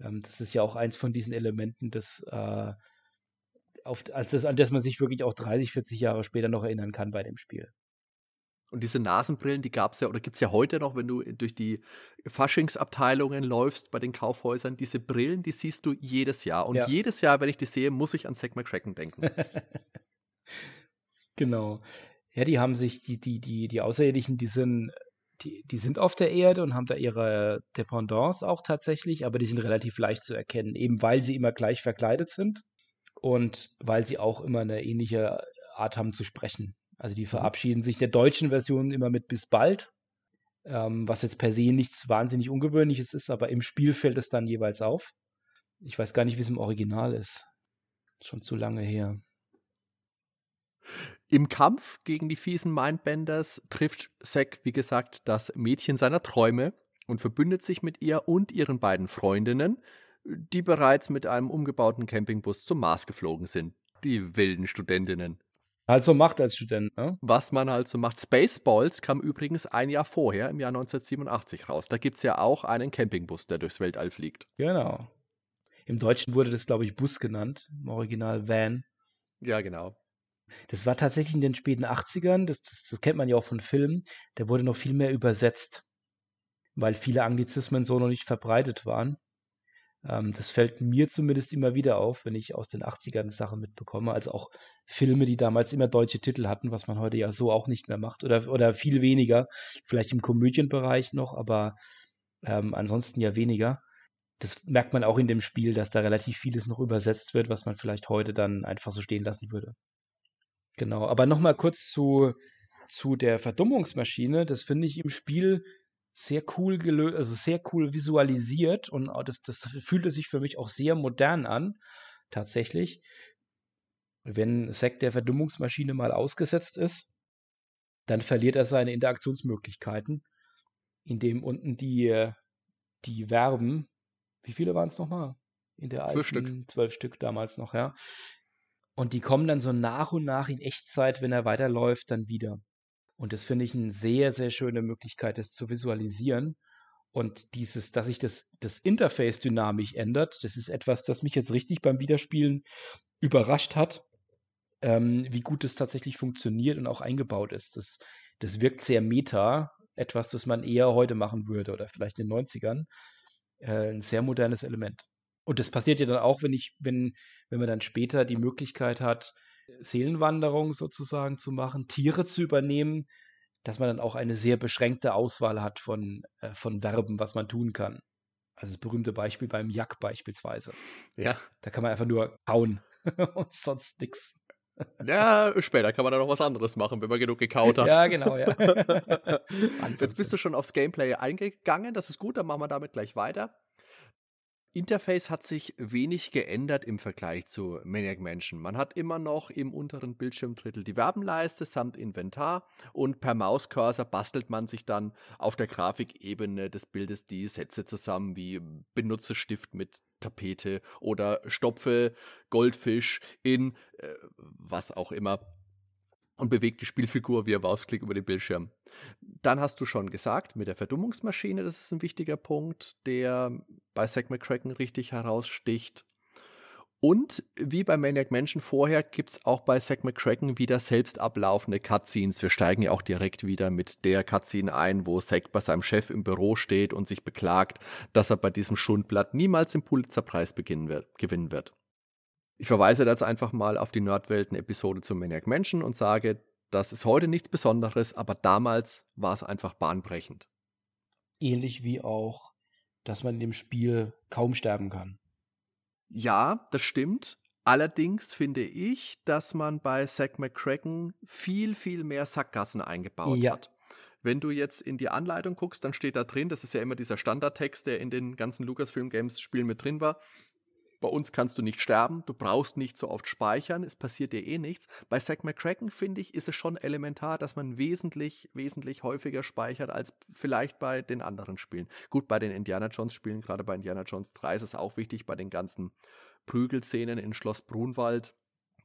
Ähm, das ist ja auch eins von diesen Elementen, das, äh, auf, als das, an das man sich wirklich auch 30, 40 Jahre später noch erinnern kann bei dem Spiel. Und diese Nasenbrillen, die gab es ja oder gibt es ja heute noch, wenn du durch die Faschingsabteilungen läufst bei den Kaufhäusern. Diese Brillen, die siehst du jedes Jahr. Und ja. jedes Jahr, wenn ich die sehe, muss ich an Zack McCracken denken. genau. Ja, die haben sich, die, die, die, die Außerirdischen, die sind, die, die sind auf der Erde und haben da ihre Dependance auch tatsächlich, aber die sind relativ leicht zu erkennen, eben weil sie immer gleich verkleidet sind und weil sie auch immer eine ähnliche Art haben zu sprechen. Also die mhm. verabschieden sich in der deutschen Version immer mit bis bald, ähm, was jetzt per se nichts wahnsinnig Ungewöhnliches ist, aber im Spiel fällt es dann jeweils auf. Ich weiß gar nicht, wie es im Original ist. Schon zu lange her. Im Kampf gegen die fiesen Mindbenders trifft Zack, wie gesagt, das Mädchen seiner Träume und verbündet sich mit ihr und ihren beiden Freundinnen, die bereits mit einem umgebauten Campingbus zum Mars geflogen sind. Die wilden Studentinnen. Halt so macht als Student, ne? Was man halt so macht. Spaceballs kam übrigens ein Jahr vorher, im Jahr 1987 raus. Da gibt es ja auch einen Campingbus, der durchs Weltall fliegt. Genau. Im Deutschen wurde das, glaube ich, Bus genannt. Im Original Van. Ja, genau. Das war tatsächlich in den späten 80ern, das, das, das kennt man ja auch von Filmen, der wurde noch viel mehr übersetzt, weil viele Anglizismen so noch nicht verbreitet waren. Ähm, das fällt mir zumindest immer wieder auf, wenn ich aus den 80ern Sachen mitbekomme. Also auch Filme, die damals immer deutsche Titel hatten, was man heute ja so auch nicht mehr macht. Oder, oder viel weniger. Vielleicht im Komödienbereich noch, aber ähm, ansonsten ja weniger. Das merkt man auch in dem Spiel, dass da relativ vieles noch übersetzt wird, was man vielleicht heute dann einfach so stehen lassen würde. Genau, aber nochmal kurz zu, zu der Verdummungsmaschine. Das finde ich im Spiel sehr cool gelöst, also sehr cool visualisiert und das, das fühlte sich für mich auch sehr modern an, tatsächlich. Wenn Zack der Verdummungsmaschine mal ausgesetzt ist, dann verliert er seine Interaktionsmöglichkeiten, indem unten die, die Verben, wie viele waren es nochmal? In der zwölf alten, Stück. zwölf Stück damals noch, ja. Und die kommen dann so nach und nach in Echtzeit, wenn er weiterläuft, dann wieder. Und das finde ich eine sehr, sehr schöne Möglichkeit, das zu visualisieren. Und dieses, dass sich das, das Interface dynamisch ändert, das ist etwas, das mich jetzt richtig beim Wiederspielen überrascht hat, ähm, wie gut es tatsächlich funktioniert und auch eingebaut ist. Das, das wirkt sehr meta, etwas, das man eher heute machen würde oder vielleicht in den 90ern. Äh, ein sehr modernes Element. Und das passiert ja dann auch, wenn ich, wenn, wenn man dann später die Möglichkeit hat, Seelenwanderung sozusagen zu machen, Tiere zu übernehmen, dass man dann auch eine sehr beschränkte Auswahl hat von, äh, von Verben, was man tun kann. Also das berühmte Beispiel beim Jack beispielsweise. Ja. Da kann man einfach nur kauen und sonst nichts. Ja, später kann man dann noch was anderes machen, wenn man genug gekaut hat. Ja, genau, ja. Jetzt bist du schon aufs Gameplay eingegangen, das ist gut, dann machen wir damit gleich weiter. Interface hat sich wenig geändert im Vergleich zu Maniac Mansion. Man hat immer noch im unteren Bildschirmdrittel die Werbenleiste samt Inventar und per Mauscursor bastelt man sich dann auf der Grafikebene des Bildes die Sätze zusammen, wie benutze Stift mit Tapete oder stopfe Goldfisch in äh, was auch immer und bewegt die Spielfigur via Mausklick über den Bildschirm. Dann hast du schon gesagt, mit der Verdummungsmaschine, das ist ein wichtiger Punkt, der bei Zack McCracken richtig heraussticht. Und wie bei Maniac Mansion vorher gibt es auch bei Zack McCracken wieder selbst ablaufende Cutscenes. Wir steigen ja auch direkt wieder mit der Cutscene ein, wo Zack bei seinem Chef im Büro steht und sich beklagt, dass er bei diesem Schundblatt niemals den Pulitzerpreis wird, gewinnen wird. Ich verweise jetzt einfach mal auf die Nerdwelten-Episode zu Maniac Mansion und sage, das ist heute nichts Besonderes, aber damals war es einfach bahnbrechend. Ähnlich wie auch, dass man in dem Spiel kaum sterben kann. Ja, das stimmt. Allerdings finde ich, dass man bei Zack McCracken viel, viel mehr Sackgassen eingebaut ja. hat. Wenn du jetzt in die Anleitung guckst, dann steht da drin, das ist ja immer dieser Standardtext, der in den ganzen Lucasfilm Games Spielen mit drin war. Bei uns kannst du nicht sterben, du brauchst nicht so oft speichern, es passiert dir eh nichts. Bei Zack McCracken, finde ich, ist es schon elementar, dass man wesentlich, wesentlich häufiger speichert als vielleicht bei den anderen Spielen. Gut, bei den Indiana Jones Spielen, gerade bei Indiana Jones 3 ist es auch wichtig, bei den ganzen Prügelszenen in Schloss Brunwald,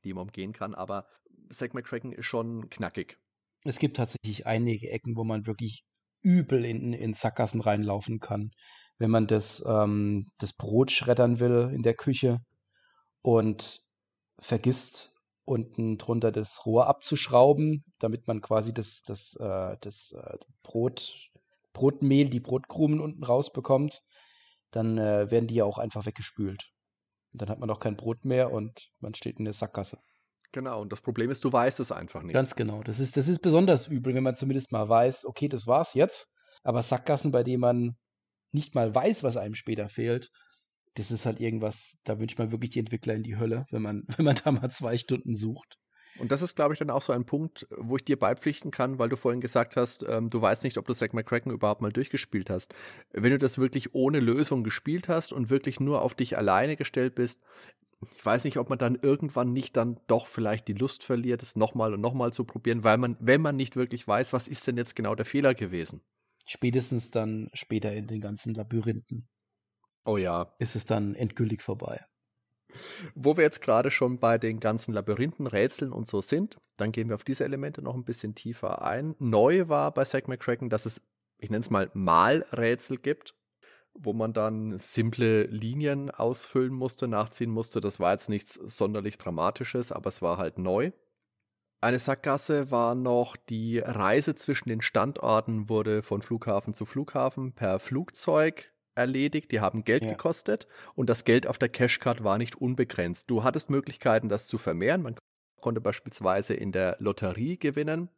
die man umgehen kann, aber Zack McCracken ist schon knackig. Es gibt tatsächlich einige Ecken, wo man wirklich übel in, in Sackgassen reinlaufen kann wenn man das, ähm, das Brot schreddern will in der Küche und vergisst unten drunter das Rohr abzuschrauben, damit man quasi das, das, äh, das äh, Brot, Brotmehl, die Brotkrumen unten rausbekommt, dann äh, werden die ja auch einfach weggespült. Und dann hat man auch kein Brot mehr und man steht in der Sackgasse. Genau, und das Problem ist, du weißt es einfach nicht. Ganz genau. Das ist, das ist besonders übel, wenn man zumindest mal weiß, okay, das war's jetzt. Aber Sackgassen, bei denen man nicht mal weiß, was einem später fehlt, das ist halt irgendwas, da wünscht man wirklich die Entwickler in die Hölle, wenn man, wenn man da mal zwei Stunden sucht. Und das ist, glaube ich, dann auch so ein Punkt, wo ich dir beipflichten kann, weil du vorhin gesagt hast, ähm, du weißt nicht, ob du Zack McCracken überhaupt mal durchgespielt hast. Wenn du das wirklich ohne Lösung gespielt hast und wirklich nur auf dich alleine gestellt bist, ich weiß nicht, ob man dann irgendwann nicht dann doch vielleicht die Lust verliert, es nochmal und nochmal zu probieren, weil man, wenn man nicht wirklich weiß, was ist denn jetzt genau der Fehler gewesen. Spätestens dann später in den ganzen Labyrinthen. Oh ja. Ist es dann endgültig vorbei. Wo wir jetzt gerade schon bei den ganzen Labyrinthen, Rätseln und so sind, dann gehen wir auf diese Elemente noch ein bisschen tiefer ein. Neu war bei Zack McCracken, dass es, ich nenne es mal, Malrätsel gibt, wo man dann simple Linien ausfüllen musste, nachziehen musste. Das war jetzt nichts sonderlich Dramatisches, aber es war halt neu. Eine Sackgasse war noch, die Reise zwischen den Standorten wurde von Flughafen zu Flughafen per Flugzeug erledigt. Die haben Geld ja. gekostet und das Geld auf der Cashcard war nicht unbegrenzt. Du hattest Möglichkeiten, das zu vermehren. Man konnte beispielsweise in der Lotterie gewinnen.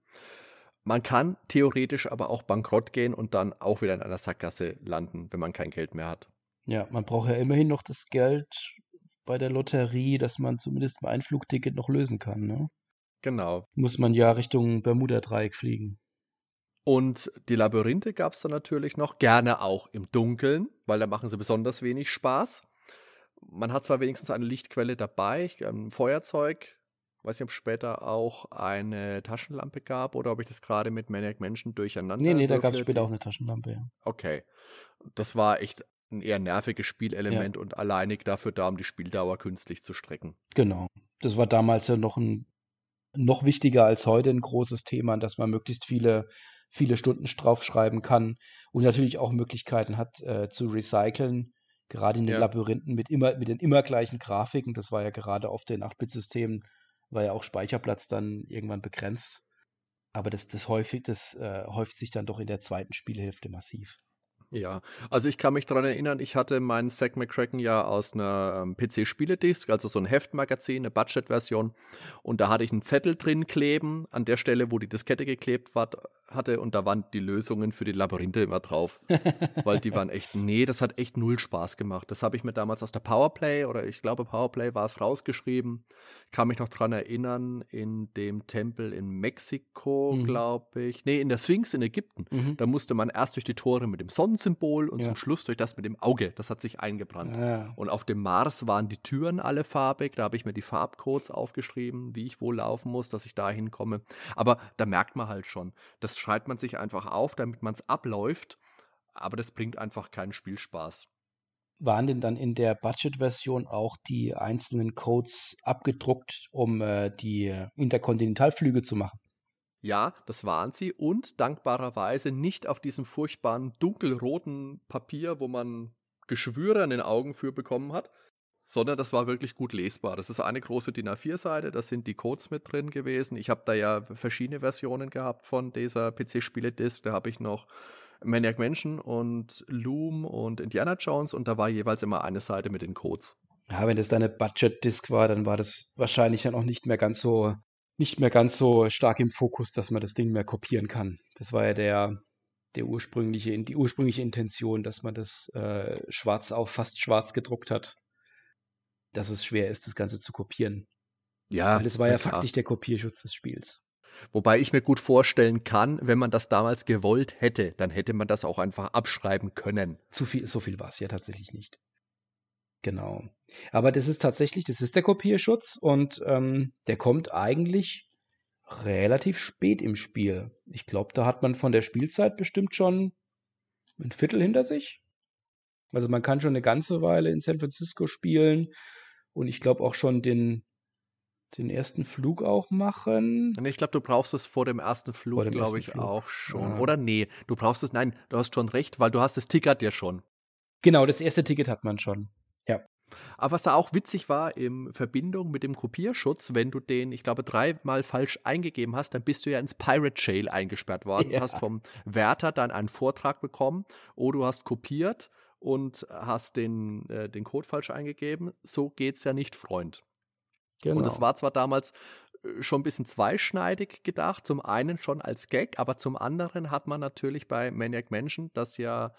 Man kann theoretisch aber auch bankrott gehen und dann auch wieder in einer Sackgasse landen, wenn man kein Geld mehr hat. Ja, man braucht ja immerhin noch das Geld bei der Lotterie, dass man zumindest mal ein Flugticket noch lösen kann. Ne? Genau. Muss man ja Richtung Bermuda-Dreieck fliegen. Und die Labyrinthe gab es dann natürlich noch, gerne auch im Dunkeln, weil da machen sie besonders wenig Spaß. Man hat zwar wenigstens eine Lichtquelle dabei, ein Feuerzeug. Weiß nicht, ob es später auch eine Taschenlampe gab oder ob ich das gerade mit Maniac Menschen durcheinander. Nee, nee, da gab es später auch eine Taschenlampe, ja. Okay. Das war echt ein eher nerviges Spielelement ja. und alleinig dafür da, um die Spieldauer künstlich zu strecken. Genau. Das war damals ja noch ein noch wichtiger als heute ein großes Thema, dass man möglichst viele, viele Stunden draufschreiben kann und natürlich auch Möglichkeiten hat äh, zu recyceln, gerade in den ja. Labyrinthen mit immer, mit den immer gleichen Grafiken. Das war ja gerade auf den 8-Bit-Systemen, war ja auch Speicherplatz dann irgendwann begrenzt. Aber das, das, häufig, das äh, häuft sich dann doch in der zweiten Spielhälfte massiv. Ja, also ich kann mich daran erinnern, ich hatte meinen Zack McCracken ja aus einer ähm, PC-Spieledisk, also so ein Heftmagazin, eine Budget-Version. Und da hatte ich einen Zettel drin kleben, an der Stelle, wo die Diskette geklebt war, hatte. Und da waren die Lösungen für die Labyrinthe immer drauf. weil die waren echt, nee, das hat echt null Spaß gemacht. Das habe ich mir damals aus der Powerplay oder ich glaube Powerplay war es rausgeschrieben. Kann mich noch daran erinnern, in dem Tempel in Mexiko, mhm. glaube ich. Nee, in der Sphinx in Ägypten. Mhm. Da musste man erst durch die Tore mit dem Sonnen Symbol und ja. zum Schluss durch das mit dem Auge. Das hat sich eingebrannt. Ja. Und auf dem Mars waren die Türen alle farbig. Da habe ich mir die Farbcodes aufgeschrieben, wie ich wohl laufen muss, dass ich da hinkomme. Aber da merkt man halt schon, das schreibt man sich einfach auf, damit man es abläuft. Aber das bringt einfach keinen Spielspaß. Waren denn dann in der Budget-Version auch die einzelnen Codes abgedruckt, um äh, die Interkontinentalflüge zu machen? Ja, das waren sie und dankbarerweise nicht auf diesem furchtbaren dunkelroten Papier, wo man Geschwüre an den Augen für bekommen hat, sondern das war wirklich gut lesbar. Das ist eine große DIN A4-Seite, da sind die Codes mit drin gewesen. Ich habe da ja verschiedene Versionen gehabt von dieser PC-Spiele-Disc. Da habe ich noch Maniac Mansion und Loom und Indiana Jones und da war jeweils immer eine Seite mit den Codes. Ja, wenn das deine Budget-Disc war, dann war das wahrscheinlich ja noch nicht mehr ganz so nicht mehr ganz so stark im Fokus, dass man das Ding mehr kopieren kann. Das war ja der, der ursprüngliche, die ursprüngliche Intention, dass man das äh, schwarz auf fast schwarz gedruckt hat, dass es schwer ist, das Ganze zu kopieren. Ja. Weil es war ja klar. faktisch der Kopierschutz des Spiels. Wobei ich mir gut vorstellen kann, wenn man das damals gewollt hätte, dann hätte man das auch einfach abschreiben können. Zu viel, so viel war es ja tatsächlich nicht. Genau. Aber das ist tatsächlich, das ist der Kopierschutz und ähm, der kommt eigentlich relativ spät im Spiel. Ich glaube, da hat man von der Spielzeit bestimmt schon ein Viertel hinter sich. Also man kann schon eine ganze Weile in San Francisco spielen und ich glaube auch schon den, den ersten Flug auch machen. Ich glaube, du brauchst es vor dem ersten Flug, glaube ich, Flug. auch schon. Ja. Oder nee, du brauchst es, nein, du hast schon recht, weil du hast das Ticket ja schon. Genau, das erste Ticket hat man schon. Ja. Aber was da auch witzig war, in Verbindung mit dem Kopierschutz, wenn du den, ich glaube, dreimal falsch eingegeben hast, dann bist du ja ins Pirate Jail eingesperrt worden. Ja. Du hast vom Wärter dann einen Vortrag bekommen, oh, du hast kopiert und hast den, äh, den Code falsch eingegeben. So geht's ja nicht, Freund. Genau. Und das war zwar damals äh, schon ein bisschen zweischneidig gedacht, zum einen schon als Gag, aber zum anderen hat man natürlich bei Maniac Mansion, das ja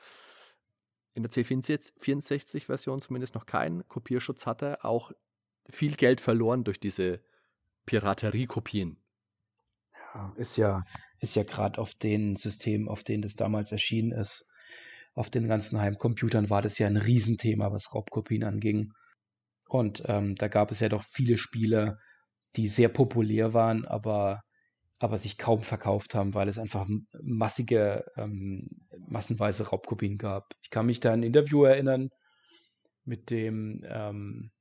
in der C64-Version zumindest noch keinen Kopierschutz hatte, auch viel Geld verloren durch diese Piraterie-Kopien. Ja, ist ja, ist ja gerade auf den Systemen, auf denen das damals erschienen ist, auf den ganzen Heimcomputern war das ja ein Riesenthema, was Raubkopien anging. Und ähm, da gab es ja doch viele Spiele, die sehr populär waren, aber, aber sich kaum verkauft haben, weil es einfach massige, ähm, massenweise Raubkopien gab. Ich kann mich da an ein Interview erinnern mit dem, ähm,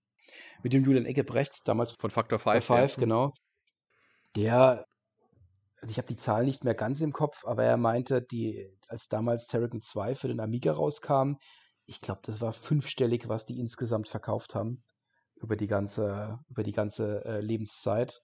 mit dem Julian Ecgebrecht, damals von Factor 5. Factor 5, ja. genau. Der, also ich habe die Zahl nicht mehr ganz im Kopf, aber er meinte, die, als damals Terrigen 2 für den Amiga rauskam, ich glaube, das war fünfstellig, was die insgesamt verkauft haben über die ganze, über die ganze äh, Lebenszeit.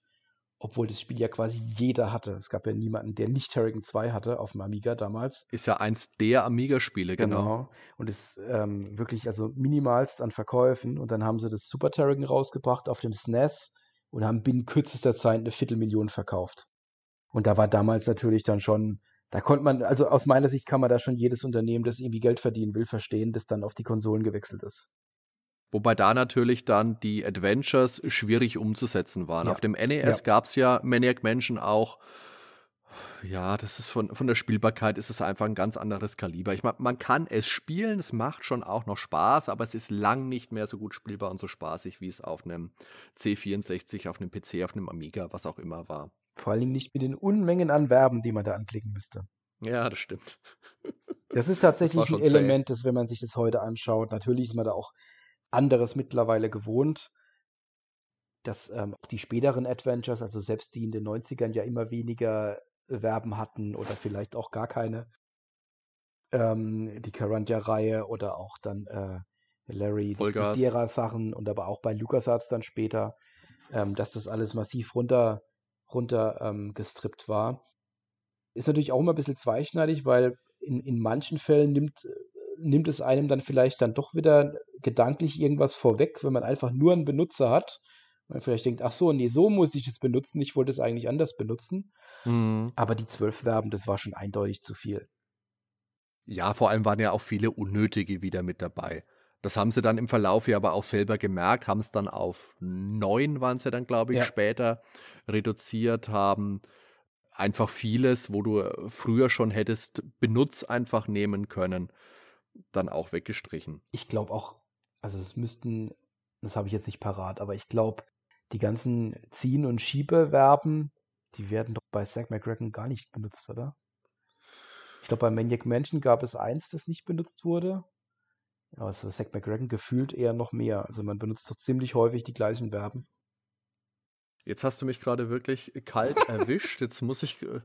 Obwohl das Spiel ja quasi jeder hatte. Es gab ja niemanden, der nicht Terrigen 2 hatte auf dem Amiga damals. Ist ja eins der Amiga-Spiele, genau. genau. Und ist ähm, wirklich also minimalst an Verkäufen. Und dann haben sie das Super Terrigen rausgebracht auf dem SNES e und haben binnen kürzester Zeit eine Viertelmillion verkauft. Und da war damals natürlich dann schon, da konnte man, also aus meiner Sicht kann man da schon jedes Unternehmen, das irgendwie Geld verdienen will, verstehen, das dann auf die Konsolen gewechselt ist. Wobei da natürlich dann die Adventures schwierig umzusetzen waren. Ja. Auf dem NES ja. gab es ja Maniac Mansion auch. Ja, das ist von, von der Spielbarkeit ist es einfach ein ganz anderes Kaliber. Ich meine, man kann es spielen, es macht schon auch noch Spaß, aber es ist lang nicht mehr so gut spielbar und so spaßig, wie es auf einem C64, auf einem PC, auf einem Amiga, was auch immer war. Vor allen Dingen nicht mit den Unmengen an Verben, die man da anklicken müsste. Ja, das stimmt. Das ist tatsächlich das ein Element, das, wenn man sich das heute anschaut, natürlich ist man da auch anderes mittlerweile gewohnt, dass ähm, die späteren Adventures, also selbst die in den 90ern ja immer weniger Verben hatten oder vielleicht auch gar keine. Ähm, die Karanja-Reihe oder auch dann äh, Larry Sierra-Sachen und aber auch bei LucasArts dann später, ähm, dass das alles massiv runter, runter ähm, gestrippt war. Ist natürlich auch immer ein bisschen zweischneidig, weil in, in manchen Fällen nimmt nimmt es einem dann vielleicht dann doch wieder gedanklich irgendwas vorweg, wenn man einfach nur einen Benutzer hat. Man vielleicht denkt, ach so, nee, so muss ich es benutzen, ich wollte es eigentlich anders benutzen. Mhm. Aber die zwölf Verben, das war schon eindeutig zu viel. Ja, vor allem waren ja auch viele unnötige wieder mit dabei. Das haben sie dann im Verlauf ja aber auch selber gemerkt, haben es dann auf neun, waren sie dann, glaube ich, ja. später reduziert, haben einfach vieles, wo du früher schon hättest Benutz einfach nehmen können dann auch weggestrichen. Ich glaube auch, also es müssten, das habe ich jetzt nicht parat, aber ich glaube, die ganzen Ziehen- und Schiebeverben, die werden doch bei Zack McCracken gar nicht benutzt, oder? Ich glaube, bei Maniac Mansion gab es eins, das nicht benutzt wurde. Aber ist Zack McCracken gefühlt eher noch mehr. Also man benutzt doch ziemlich häufig die gleichen Verben. Jetzt hast du mich gerade wirklich kalt erwischt. Jetzt muss ich äh,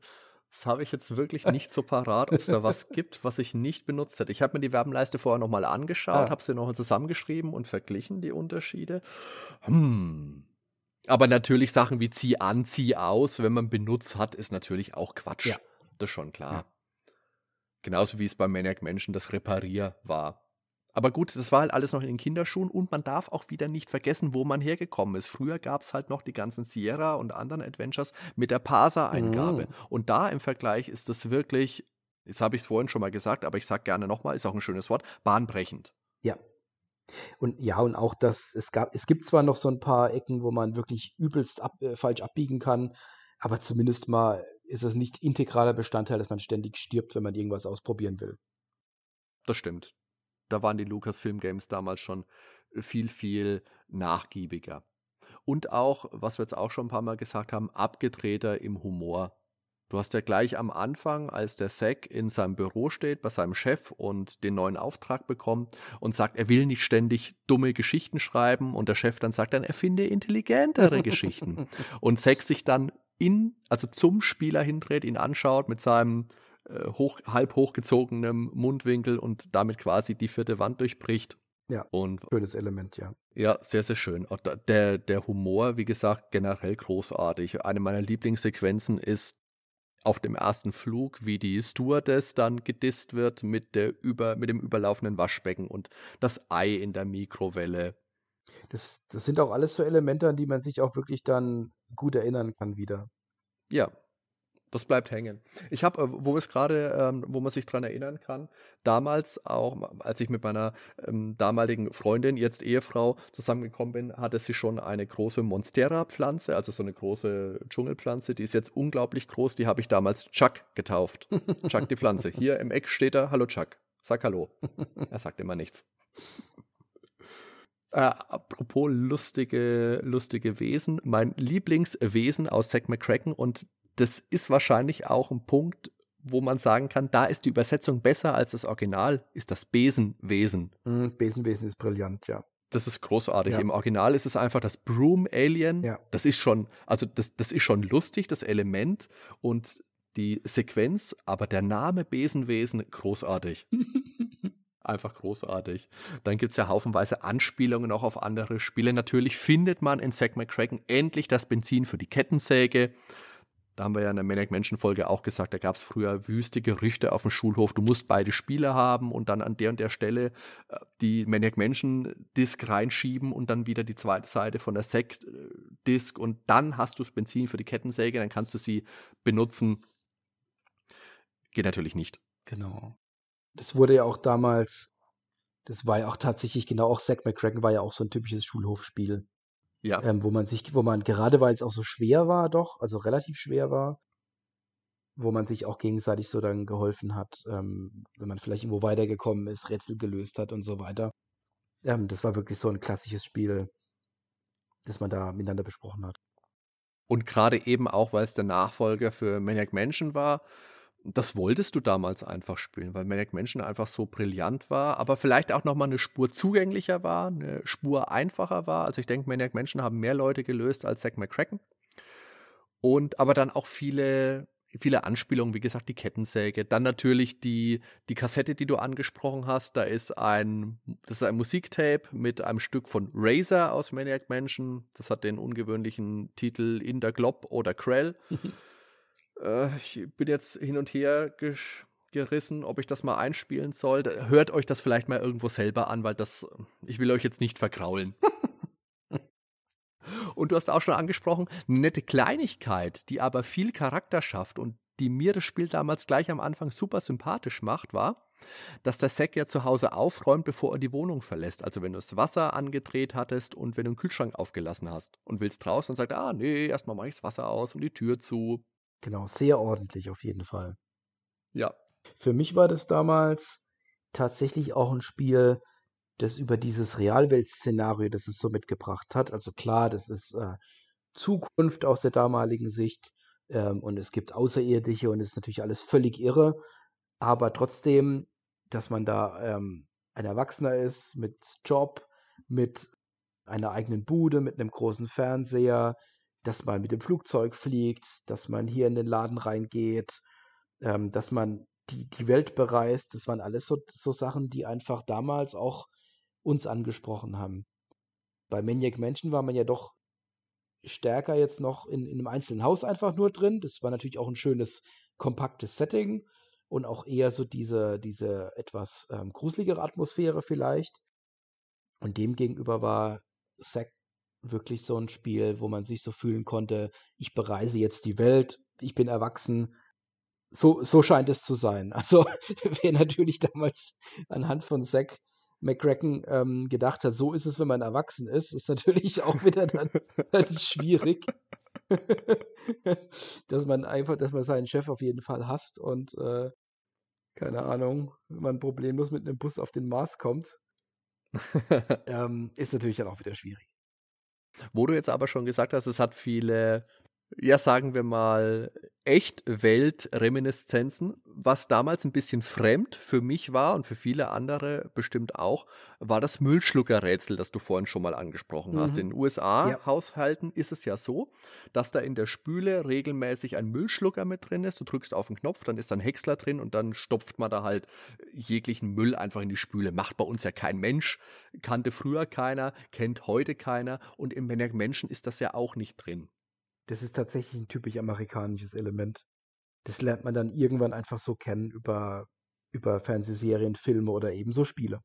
das habe ich jetzt wirklich nicht so parat, ob es da was gibt, was ich nicht benutzt hätte. Ich habe mir die Werbenleiste vorher nochmal angeschaut, ah. habe sie nochmal zusammengeschrieben und verglichen, die Unterschiede. Hm. Aber natürlich Sachen wie zieh an, zieh aus, wenn man benutzt hat, ist natürlich auch Quatsch. Ja. Das ist schon klar. Ja. Genauso wie es beim Maniac Menschen das Reparier war. Aber gut, das war halt alles noch in den Kinderschuhen und man darf auch wieder nicht vergessen, wo man hergekommen ist. Früher gab es halt noch die ganzen Sierra und anderen Adventures mit der Parser-Eingabe. Mhm. Und da im Vergleich ist das wirklich, jetzt habe ich es vorhin schon mal gesagt, aber ich sage gerne nochmal, ist auch ein schönes Wort, bahnbrechend. Ja. Und ja, und auch das, es gab, es gibt zwar noch so ein paar Ecken, wo man wirklich übelst ab, äh, falsch abbiegen kann, aber zumindest mal ist es nicht integraler Bestandteil, dass man ständig stirbt, wenn man irgendwas ausprobieren will. Das stimmt. Da waren die Lucasfilm Games damals schon viel, viel nachgiebiger. Und auch, was wir jetzt auch schon ein paar Mal gesagt haben, abgedrehter im Humor. Du hast ja gleich am Anfang, als der Zack in seinem Büro steht, bei seinem Chef und den neuen Auftrag bekommt und sagt, er will nicht ständig dumme Geschichten schreiben und der Chef dann sagt, dann erfinde intelligentere Geschichten. Und Zack sich dann in, also zum Spieler hindreht, ihn anschaut mit seinem äh, hoch, halb hochgezogenen Mundwinkel und damit quasi die vierte Wand durchbricht. Ja, und schönes Element, ja. Ja, sehr, sehr schön. Der, der Humor, wie gesagt, generell großartig. Eine meiner Lieblingssequenzen ist auf dem ersten Flug, wie die Stewardess dann gedisst wird mit, der über, mit dem überlaufenden Waschbecken und das Ei in der Mikrowelle. Das, das sind auch alles so Elemente, an die man sich auch wirklich dann gut erinnern kann wieder. Ja, das bleibt hängen. Ich habe, äh, wo es gerade, ähm, wo man sich dran erinnern kann, damals auch, als ich mit meiner ähm, damaligen Freundin, jetzt Ehefrau, zusammengekommen bin, hatte sie schon eine große Monstera-Pflanze, also so eine große Dschungelpflanze, die ist jetzt unglaublich groß, die habe ich damals Chuck getauft. Chuck die Pflanze. Hier im Eck steht er, hallo Chuck, sag hallo. Er sagt immer nichts. Äh, apropos lustige, lustige Wesen, mein Lieblingswesen aus Zack McCracken und das ist wahrscheinlich auch ein Punkt, wo man sagen kann, da ist die Übersetzung besser als das Original, ist das Besenwesen. Mm, Besenwesen ist brillant, ja. Das ist großartig. Ja. Im Original ist es einfach das Broom Alien. Ja. Das ist schon, also das, das ist schon lustig, das Element und die Sequenz, aber der Name Besenwesen großartig. einfach großartig. Dann gibt es ja haufenweise Anspielungen auch auf andere Spiele. Natürlich findet man in Zack McCracken endlich das Benzin für die Kettensäge. Da haben wir ja in der Maniac Menschen Folge auch gesagt, da gab es früher wüste Gerüchte auf dem Schulhof, du musst beide Spiele haben und dann an der und der Stelle äh, die Maniac Menschen Disk reinschieben und dann wieder die zweite Seite von der Sekt Disk und dann hast du das Benzin für die Kettensäge, dann kannst du sie benutzen. Geht natürlich nicht. Genau. Das wurde ja auch damals, das war ja auch tatsächlich genau auch Zack McCracken war ja auch so ein typisches Schulhofspiel. Ja. Ähm, wo man sich, wo man, gerade weil es auch so schwer war, doch, also relativ schwer war, wo man sich auch gegenseitig so dann geholfen hat, ähm, wenn man vielleicht irgendwo weitergekommen ist, Rätsel gelöst hat und so weiter. Ähm, das war wirklich so ein klassisches Spiel, das man da miteinander besprochen hat. Und gerade eben auch, weil es der Nachfolger für Maniac Mansion war, das wolltest du damals einfach spielen, weil Maniac Mansion einfach so brillant war, aber vielleicht auch nochmal eine Spur zugänglicher war, eine Spur einfacher war. Also ich denke, Maniac Mansion haben mehr Leute gelöst als Zack McCracken. Und aber dann auch viele, viele Anspielungen, wie gesagt, die Kettensäge. Dann natürlich die, die Kassette, die du angesprochen hast. Da ist ein, das ist ein Musiktape mit einem Stück von Razor aus Maniac Mansion. Das hat den ungewöhnlichen Titel In der Glob oder Krell. Äh, ich bin jetzt hin und her gerissen, ob ich das mal einspielen soll. Hört euch das vielleicht mal irgendwo selber an, weil das, ich will euch jetzt nicht verkraulen. und du hast auch schon angesprochen, eine nette Kleinigkeit, die aber viel Charakter schafft und die mir das Spiel damals gleich am Anfang super sympathisch macht, war, dass der Sack ja zu Hause aufräumt, bevor er die Wohnung verlässt. Also wenn du das Wasser angedreht hattest und wenn du einen Kühlschrank aufgelassen hast und willst raus, dann sagt er, ah nee, erstmal mache ich das Wasser aus und die Tür zu. Genau, sehr ordentlich auf jeden Fall. Ja. Für mich war das damals tatsächlich auch ein Spiel, das über dieses Realwelt-Szenario, das es so mitgebracht hat. Also klar, das ist äh, Zukunft aus der damaligen Sicht ähm, und es gibt Außerirdische und es ist natürlich alles völlig irre. Aber trotzdem, dass man da ähm, ein Erwachsener ist mit Job, mit einer eigenen Bude, mit einem großen Fernseher, dass man mit dem Flugzeug fliegt, dass man hier in den Laden reingeht, ähm, dass man die, die Welt bereist. Das waren alles so, so Sachen, die einfach damals auch uns angesprochen haben. Bei Maniac Mansion war man ja doch stärker jetzt noch in, in einem einzelnen Haus einfach nur drin. Das war natürlich auch ein schönes, kompaktes Setting und auch eher so diese, diese etwas ähm, gruseligere Atmosphäre vielleicht. Und demgegenüber war Zack wirklich so ein Spiel, wo man sich so fühlen konnte, ich bereise jetzt die Welt, ich bin erwachsen. So, so scheint es zu sein. Also, wer natürlich damals anhand von Zack McCracken ähm, gedacht hat, so ist es, wenn man erwachsen ist, ist natürlich auch wieder dann, dann schwierig. dass man einfach, dass man seinen Chef auf jeden Fall hasst und äh, keine Ahnung, wenn man problemlos mit einem Bus auf den Mars kommt, ähm, ist natürlich dann auch wieder schwierig. Wo du jetzt aber schon gesagt hast, es hat viele ja, sagen wir mal, Echt-Welt-Reminiszenzen, was damals ein bisschen fremd für mich war und für viele andere bestimmt auch, war das Müllschluckerrätsel, das du vorhin schon mal angesprochen hast. Mhm. In den Ja. USA-Haushalten ist es ja so, dass da in der Spüle regelmäßig ein Müllschlucker mit drin ist. Du drückst auf den Knopf, dann ist da ein Häcksler drin und dann stopft man da halt jeglichen Müll einfach in die Spüle. Macht bei uns ja kein Mensch, kannte früher keiner, kennt heute keiner und im Menschen ist das ja auch nicht drin. Das ist tatsächlich ein typisch amerikanisches Element. Das lernt man dann irgendwann einfach so kennen über, über Fernsehserien, Filme oder ebenso Spiele.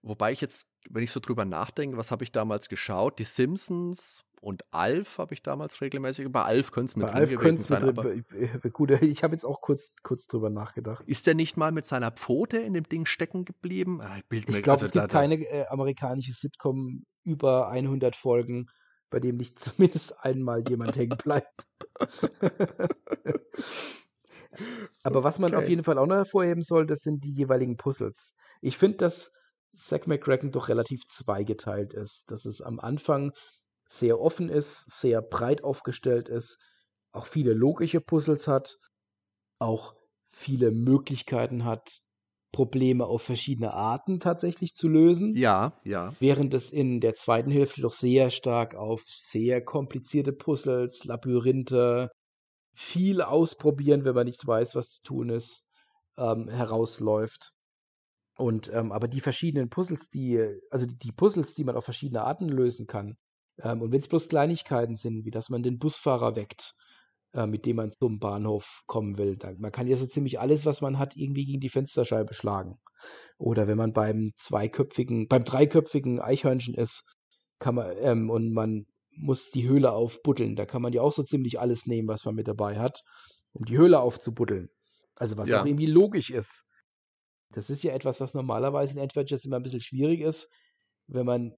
Wobei ich jetzt, wenn ich so drüber nachdenke, was habe ich damals geschaut? Die Simpsons und Alf habe ich damals regelmäßig. Bei Alf könnte es mit Bei Alf gewesen sein, mit aber Gut, ich habe jetzt auch kurz, kurz drüber nachgedacht. ist der nicht mal mit seiner Pfote in dem Ding stecken geblieben? Ah, ich Ich glaube, also es gibt keine äh, amerikanische Sitcom über 100 Folgen, bei dem nicht zumindest einmal jemand hängen bleibt. Aber was man auf okay. jeden Fall auch noch hervorheben soll, das sind die jeweiligen Puzzles. Ich finde, dass Zack McCracken doch relativ zweigeteilt ist. Dass es am Anfang sehr offen ist, sehr breit aufgestellt ist, auch viele logische Puzzles hat, auch viele Möglichkeiten hat, Probleme auf verschiedene Arten tatsächlich zu lösen. Ja, ja. Während es in der zweiten Hälfte doch sehr stark auf sehr komplizierte Puzzles, Labyrinthe, viel ausprobieren, wenn man nicht weiß, was zu tun ist, ähm, herausläuft. Und ähm, aber die verschiedenen Puzzles, die, also die, Puzzles, die man auf verschiedene Arten lösen kann, ähm, und wenn es bloß Kleinigkeiten sind, wie dass man den Busfahrer weckt, äh, mit dem man zum Bahnhof kommen will. Man kann ja so ziemlich alles, was man hat, irgendwie gegen die Fensterscheibe schlagen. Oder wenn man beim zweiköpfigen, beim dreiköpfigen Eichhörnchen ist, kann man, ähm, und man muss die Höhle aufbuddeln. Da kann man ja auch so ziemlich alles nehmen, was man mit dabei hat, um die Höhle aufzubuddeln. Also was Ja. auch irgendwie logisch ist. Das ist ja etwas, was normalerweise in Adventures immer ein bisschen schwierig ist, wenn man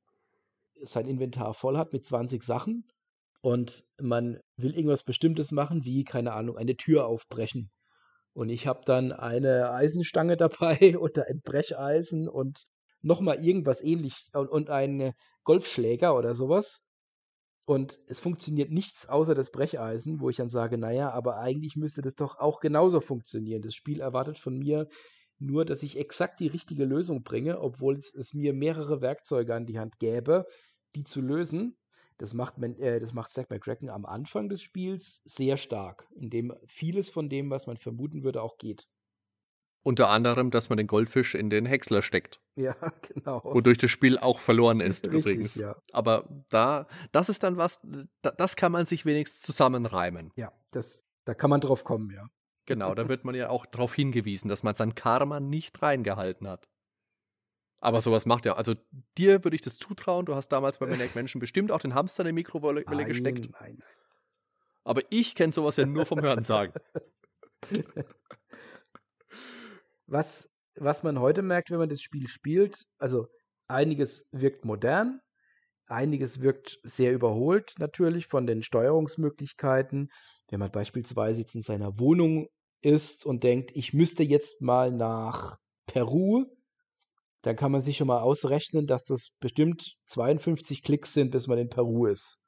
sein Inventar voll hat mit 20 Sachen und man will irgendwas Bestimmtes machen, wie, keine Ahnung, eine Tür aufbrechen. Und ich habe dann eine Eisenstange dabei oder ein Brecheisen und nochmal irgendwas ähnlich und, und einen Golfschläger oder sowas. Und es funktioniert nichts außer das Brecheisen, wo ich dann sage, naja, aber eigentlich müsste das doch auch genauso funktionieren. Das Spiel erwartet von mir nur, dass ich exakt die richtige Lösung bringe, obwohl es, es mir mehrere Werkzeuge an die Hand gäbe, die zu lösen. Das macht, man, äh, das macht Zack McCracken am Anfang des Spiels sehr stark, indem vieles von dem, was man vermuten würde, auch geht. Unter anderem, dass man den Goldfisch in den Häcksler steckt, Ja, genau. wodurch das Spiel auch verloren ist Richtig, übrigens. ja. Aber da, das ist dann was, da, das kann man sich wenigstens zusammenreimen. Ja, das, da kann man drauf kommen, ja. Genau, da wird man ja auch darauf hingewiesen, dass man sein Karma nicht reingehalten hat. Aber sowas macht ja, also dir würde ich das zutrauen, du hast damals bei Maniac Menschen bestimmt auch den Hamster in die Mikrowelle gesteckt. Nein, nein. Aber ich kenne sowas ja nur vom Hörensagen. Was, was man heute merkt, wenn man das Spiel spielt, also einiges wirkt modern, einiges wirkt sehr überholt natürlich von den Steuerungsmöglichkeiten. Wenn man beispielsweise jetzt in seiner Wohnung ist und denkt, ich müsste jetzt mal nach Peru, dann kann man sich schon mal ausrechnen, dass das bestimmt 52 Klicks sind, bis man in Peru ist.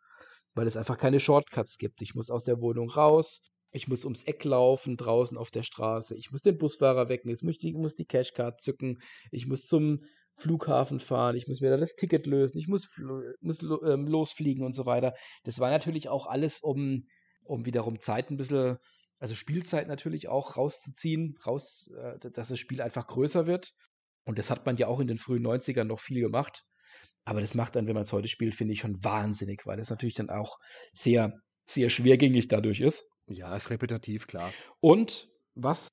Weil es einfach keine Shortcuts gibt. Ich muss aus der Wohnung raus, ich muss ums Eck laufen, draußen auf der Straße, ich muss den Busfahrer wecken, ich muss die, muss die Cashcard zücken, ich muss zum Flughafen fahren, ich muss mir da das Ticket lösen, ich muss, muss ähm, losfliegen und so weiter. Das war natürlich auch alles, um, um wiederum Zeit ein bisschen, also Spielzeit natürlich auch rauszuziehen, raus, äh, dass das Spiel einfach größer wird. Und das hat man ja auch in den frühen 90ern noch viel gemacht. Aber das macht dann, wenn man es heute spielt, finde ich schon wahnsinnig, weil es natürlich dann auch sehr, sehr schwergängig dadurch ist. Ja, ist repetitiv, klar. Und was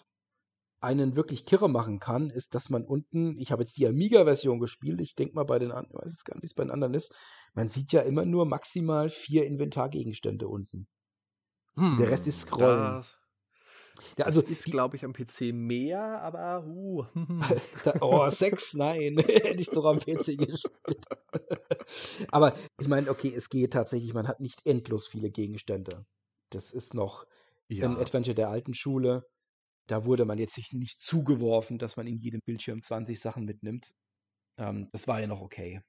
einen wirklich kirre machen kann, ist, dass man unten, ich habe jetzt die Amiga-Version gespielt, ich denke mal bei den anderen, ich weiß jetzt gar nicht, wie es bei den anderen ist, man sieht ja immer nur maximal vier Inventargegenstände unten. Der Rest ist Scrollen. Das, Ja, also das ist, glaube ich, am PC mehr, aber uh. oh, sechs, nein, hätte ich doch am PC gespielt. aber ich meine, okay, es geht tatsächlich, man hat nicht endlos viele Gegenstände. Das ist noch ja. ein Adventure der alten Schule. Da wurde man jetzt nicht zugeworfen, dass man in jedem Bildschirm 20 Sachen mitnimmt. Ähm, das war ja noch okay.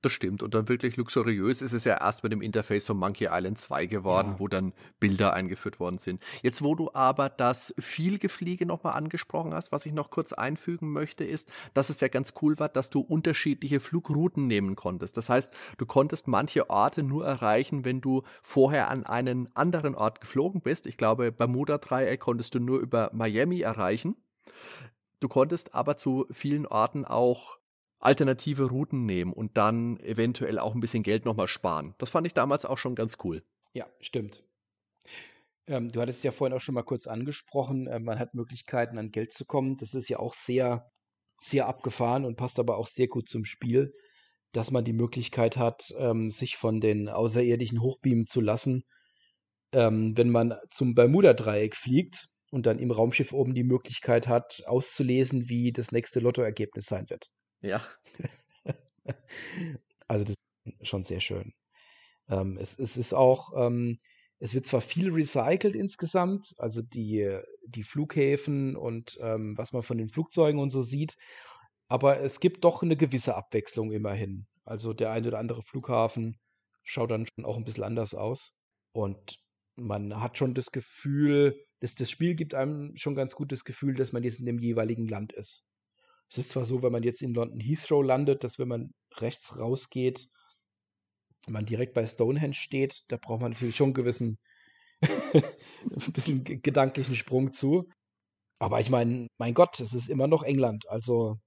Das stimmt. Und dann wirklich luxuriös ist es ja erst mit dem Interface von Monkey Island 2 geworden, ja. wo dann Bilder eingeführt worden sind. Jetzt, wo du aber das Vielgefliege nochmal angesprochen hast, was ich noch kurz einfügen möchte, ist, dass es ja ganz cool war, dass du unterschiedliche Flugrouten nehmen konntest. Das heißt, du konntest manche Orte nur erreichen, wenn du vorher an einen anderen Ort geflogen bist. Ich glaube, Bermuda-Dreieck konntest du nur über Miami erreichen. Du konntest aber zu vielen Orten auch alternative Routen nehmen und dann eventuell auch ein bisschen Geld nochmal sparen. Das fand ich damals auch schon ganz cool. Ja, stimmt. Ähm, du hattest es ja vorhin auch schon mal kurz angesprochen, äh, man hat Möglichkeiten an Geld zu kommen. Das ist ja auch sehr, sehr abgefahren und passt aber auch sehr gut zum Spiel, dass man die Möglichkeit hat, ähm, sich von den Außerirdischen hochbeamen zu lassen, ähm, wenn man zum Bermuda-Dreieck fliegt und dann im Raumschiff oben die Möglichkeit hat, auszulesen, wie das nächste Lottoergebnis sein wird. Ja. also das ist schon sehr schön. Ähm, es, es ist auch, ähm, es wird zwar viel recycelt insgesamt, also die, die Flughäfen und ähm, was man von den Flugzeugen und so sieht, aber es gibt doch eine gewisse Abwechslung immerhin. Also der eine oder andere Flughafen schaut dann schon auch ein bisschen anders aus. Und man hat schon das Gefühl, das, das Spiel gibt einem schon ganz gut das Gefühl, dass man jetzt in dem jeweiligen Land ist. Es ist zwar so, wenn man jetzt in London Heathrow landet, dass wenn man rechts rausgeht, man direkt bei Stonehenge steht, da braucht man natürlich schon einen gewissen, ein bisschen gedanklichen Sprung zu. Aber ich meine, mein Gott, es ist immer noch England. Also.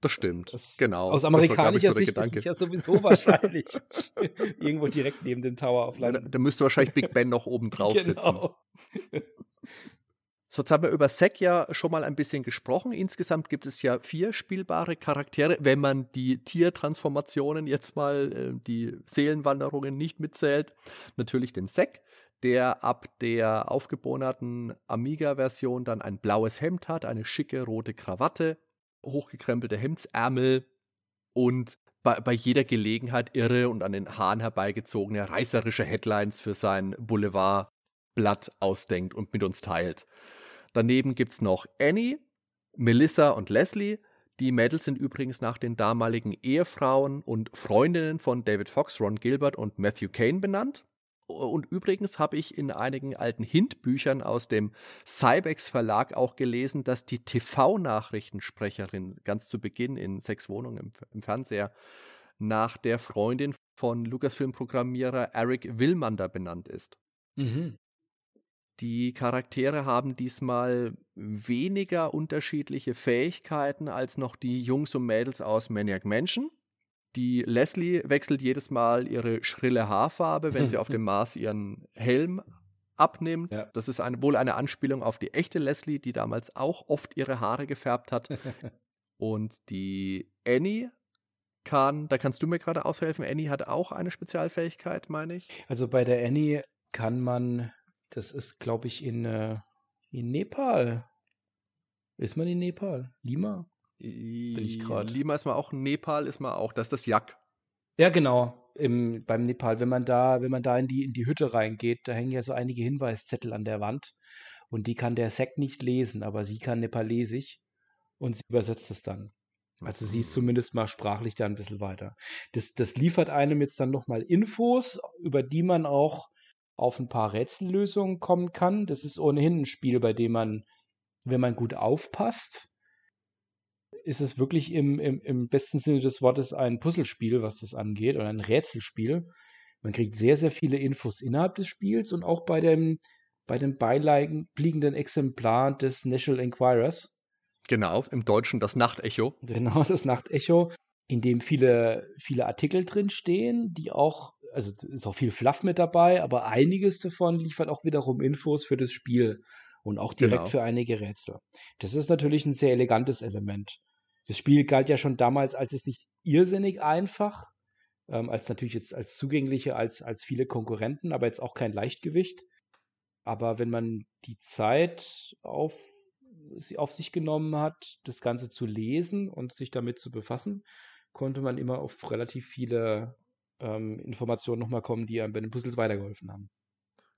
Das stimmt. Das, genau. Aus amerikanischer so Sicht Gedanke. ist es ja sowieso wahrscheinlich irgendwo direkt neben dem Tower auf London. Da, da müsste wahrscheinlich Big Ben noch oben drauf genau. sitzen. So, jetzt haben wir über Zack ja schon mal ein bisschen gesprochen. Insgesamt gibt es ja vier spielbare Charaktere, wenn man die Tiertransformationen jetzt mal, äh, die Seelenwanderungen nicht mitzählt. Natürlich den Zack, der ab der aufgebonerten Amiga-Version dann ein blaues Hemd hat, eine schicke rote Krawatte, hochgekrempelte Hemdsärmel und bei, bei, jeder Gelegenheit irre und an den Haaren herbeigezogene reißerische Headlines für sein Boulevardblatt ausdenkt und mit uns teilt. Daneben gibt es noch Annie, Melissa und Leslie. Die Mädels sind übrigens nach den damaligen Ehefrauen und Freundinnen von David Fox, Ron Gilbert und Matthew Kane benannt. Und übrigens habe ich in einigen alten Hint-Büchern aus dem Cybex Verlag auch gelesen, dass die TV-Nachrichtensprecherin ganz zu Beginn in Sechs Wohnungen im, im Fernseher nach der Freundin von Lucasfilm-Programmierer Eric Willmander benannt ist. Mhm. Die Charaktere haben diesmal weniger unterschiedliche Fähigkeiten als noch die Jungs und Mädels aus Maniac Mansion. Die Leslie wechselt jedes Mal ihre schrille Haarfarbe, wenn sie auf dem Mars ihren Helm abnimmt. Ja. Das ist eine, wohl eine Anspielung auf die echte Leslie, die damals auch oft ihre Haare gefärbt hat. und die Annie kann, da kannst du mir gerade aushelfen, Annie hat auch eine Spezialfähigkeit, meine ich. Also bei der Annie kann man das ist, glaube ich, in, äh, in Nepal. Ist man in Nepal? Lima? Bin ich gerade. Lima ist man auch, Nepal ist man auch. Das ist das Yak. Ja, genau. Im, beim Nepal. Wenn man da, wenn man da in die, in die Hütte reingeht, da hängen ja so einige Hinweiszettel an der Wand. Und die kann der Sekt nicht lesen, aber sie kann Nepalesisch und sie übersetzt es dann. Also sie ist mhm. zumindest mal sprachlich da ein bisschen weiter. Das, das liefert einem jetzt dann nochmal Infos, über die man auch auf ein paar Rätsellösungen kommen kann. Das ist ohnehin ein Spiel, bei dem man, wenn man gut aufpasst, ist es wirklich im, im, im besten Sinne des Wortes ein Puzzlespiel, was das angeht, oder ein Rätselspiel. Man kriegt sehr, sehr viele Infos innerhalb des Spiels und auch bei dem, bei dem beiliegenden Exemplar des National Enquirers. Genau, im Deutschen das Nachtecho. Genau, das Nachtecho, in dem viele, viele Artikel drin stehen, die auch also ist auch viel Fluff mit dabei, aber einiges davon liefert auch wiederum Infos für das Spiel und auch direkt genau. für einige Rätsel. Das ist natürlich ein sehr elegantes Element. Das Spiel galt ja schon damals als es nicht irrsinnig einfach, ähm, als natürlich jetzt als zugänglicher als, als viele Konkurrenten, aber jetzt auch kein Leichtgewicht. Aber wenn man die Zeit auf, auf sich genommen hat, das Ganze zu lesen und sich damit zu befassen, konnte man immer auf relativ viele ähm, Informationen nochmal kommen, die einem bei den Puzzles weitergeholfen haben.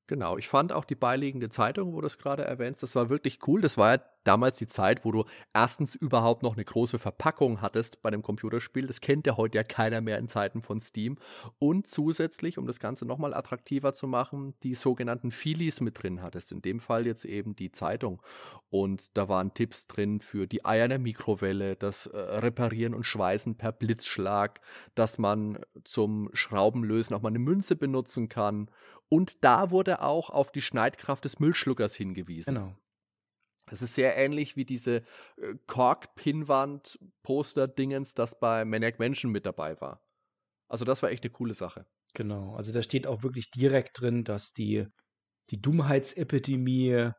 Genau, ich fand auch die beiliegende Zeitung, wo du es gerade erwähnst, das war wirklich cool. Das war ja damals die Zeit, wo du erstens überhaupt noch eine große Verpackung hattest bei dem Computerspiel. Das kennt ja heute ja keiner mehr in Zeiten von Steam. Und zusätzlich, um das Ganze nochmal attraktiver zu machen, die sogenannten Feelies mit drin hattest. In dem Fall jetzt eben die Zeitung. Und da waren Tipps drin für die Eier in der Mikrowelle, das äh, Reparieren und Schweißen per Blitzschlag, dass man zum Schraubenlösen auch mal eine Münze benutzen kann und da wurde auch auf die Schneidkraft des Müllschluckers hingewiesen. Genau. Das ist sehr ähnlich wie diese äh, Kork-Pinwand-Poster-Dingens, das bei Maniac Mansion mit dabei war. Also das war echt eine coole Sache. Genau, also da steht auch wirklich direkt drin, dass die, die Dummheitsepidemie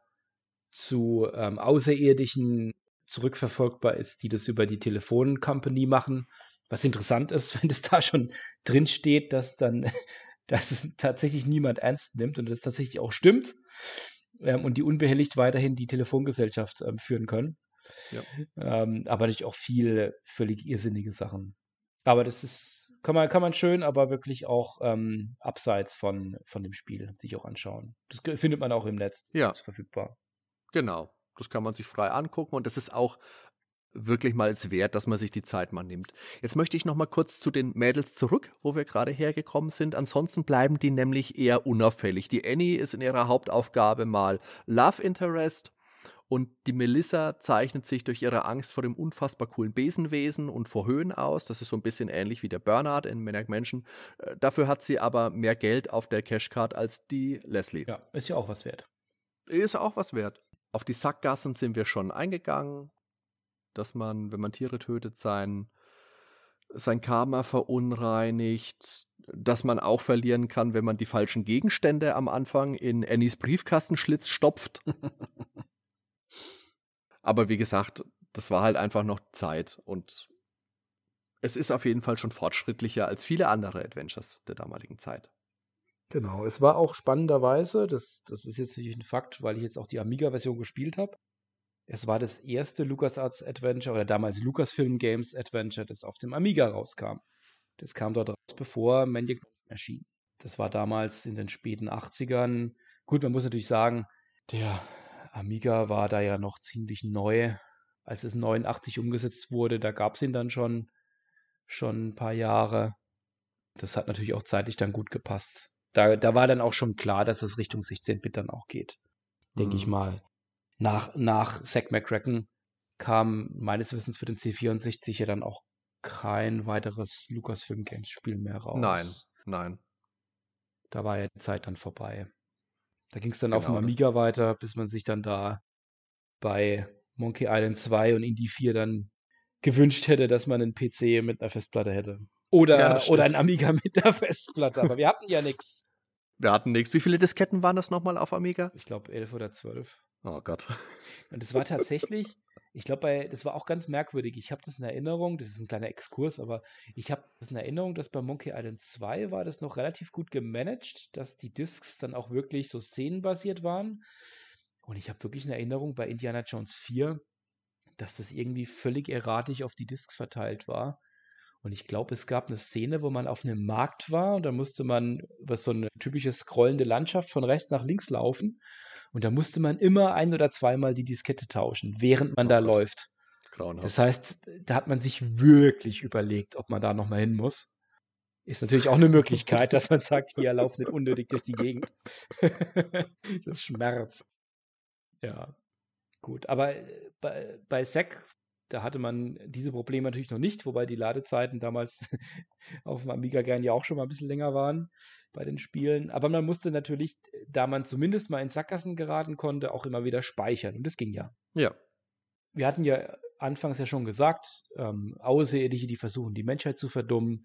zu ähm, Außerirdischen zurückverfolgbar ist, die das über die Telefoncompany machen. Was interessant ist, wenn es da schon drin steht, dass dann dass es tatsächlich niemand ernst nimmt und das tatsächlich auch stimmt ähm, und die unbehelligt weiterhin die Telefongesellschaft ähm, führen können. Ja. Ähm, aber natürlich auch viel völlig irrsinnige Sachen. Aber das ist, kann man, kann man schön, aber wirklich auch ähm, abseits von, von dem Spiel sich auch anschauen. Das findet man auch im Netz. Ja. Ist verfügbar. Genau. Das kann man sich frei angucken und das ist auch wirklich mal es wert, dass man sich die Zeit mal nimmt. Jetzt möchte ich noch mal kurz zu den Mädels zurück, wo wir gerade hergekommen sind. Ansonsten bleiben die nämlich eher unauffällig. Die Annie ist in ihrer Hauptaufgabe mal Love Interest und die Melissa zeichnet sich durch ihre Angst vor dem unfassbar coolen Besenwesen und vor Höhen aus. Das ist so ein bisschen ähnlich wie der Bernard in Maniac Mansion. Äh, dafür hat sie aber mehr Geld auf der Cashcard als die Leslie. Ja, ist ja auch was wert. Ist auch was wert. Auf die Sackgassen sind wir schon eingegangen dass man, wenn man Tiere tötet, sein, sein Karma verunreinigt, dass man auch verlieren kann, wenn man die falschen Gegenstände am Anfang in Annies Briefkastenschlitz stopft. Aber wie gesagt, das war halt einfach noch Zeit und es ist auf jeden Fall schon fortschrittlicher als viele andere Adventures der damaligen Zeit. Genau, es war auch spannenderweise, das, das ist jetzt natürlich ein Fakt, weil ich jetzt auch die Amiga-Version gespielt habe, es war das erste LucasArts Adventure oder damals Lucasfilm Games Adventure, das auf dem Amiga rauskam. Das kam dort raus, bevor Maniac erschien. Das war damals in den späten 80ern. Gut, man muss natürlich sagen, der Amiga war da ja noch ziemlich neu. Als es 89 umgesetzt wurde, da gab es ihn dann schon, schon ein paar Jahre. Das hat natürlich auch zeitlich dann gut gepasst. Da, da war dann auch schon klar, dass es Richtung 16-Bit dann auch geht. Denke mhm. ich mal nach, nach Zack McCracken kam meines Wissens für den C64 ja dann auch kein weiteres Lucasfilm Games Spiel mehr raus. Nein, nein. Da war ja die Zeit dann vorbei. Da ging es dann genau, auf dem Amiga weiter, bis man sich dann da bei Monkey Island 2 und Indie 4 dann gewünscht hätte, dass man einen PC mit einer Festplatte hätte. Oder, ja, oder ein Amiga mit einer Festplatte. Aber wir hatten ja nichts. Wir hatten nichts. Wie viele Disketten waren das nochmal auf Amiga? Ich glaube elf oder zwölf. Oh Gott. Und das war tatsächlich, ich glaube, das war auch ganz merkwürdig. Ich habe das in Erinnerung, das ist ein kleiner Exkurs, aber ich habe das in Erinnerung, dass bei Monkey Island 2 war das noch relativ gut gemanagt, dass die Discs dann auch wirklich so szenenbasiert waren. Und ich habe wirklich in Erinnerung bei Indiana Jones 4, dass das irgendwie völlig erratisch auf die Discs verteilt war. Und ich glaube, es gab eine Szene, wo man auf einem Markt war und da musste man über so eine typische scrollende Landschaft von rechts nach links laufen. Und da musste man immer ein oder zweimal die Diskette tauschen, während man oh da Gott. läuft. Grauenhaft. Das heißt, da hat man sich wirklich überlegt, ob man da nochmal hin muss. Ist natürlich auch eine Möglichkeit, dass man sagt, hier lauf nicht unnötig durch die Gegend. das schmerzt. Ja, gut. Aber äh, bei, bei SEC, da hatte man diese Probleme natürlich noch nicht, wobei die Ladezeiten damals auf dem Amiga gern ja auch schon mal ein bisschen länger waren bei den Spielen. Aber man musste natürlich, da man zumindest mal in Sackgassen geraten konnte, auch immer wieder speichern. Und das ging ja. Ja. Wir hatten ja anfangs ja schon gesagt, ähm, Außerirdische, die versuchen, die Menschheit zu verdummen.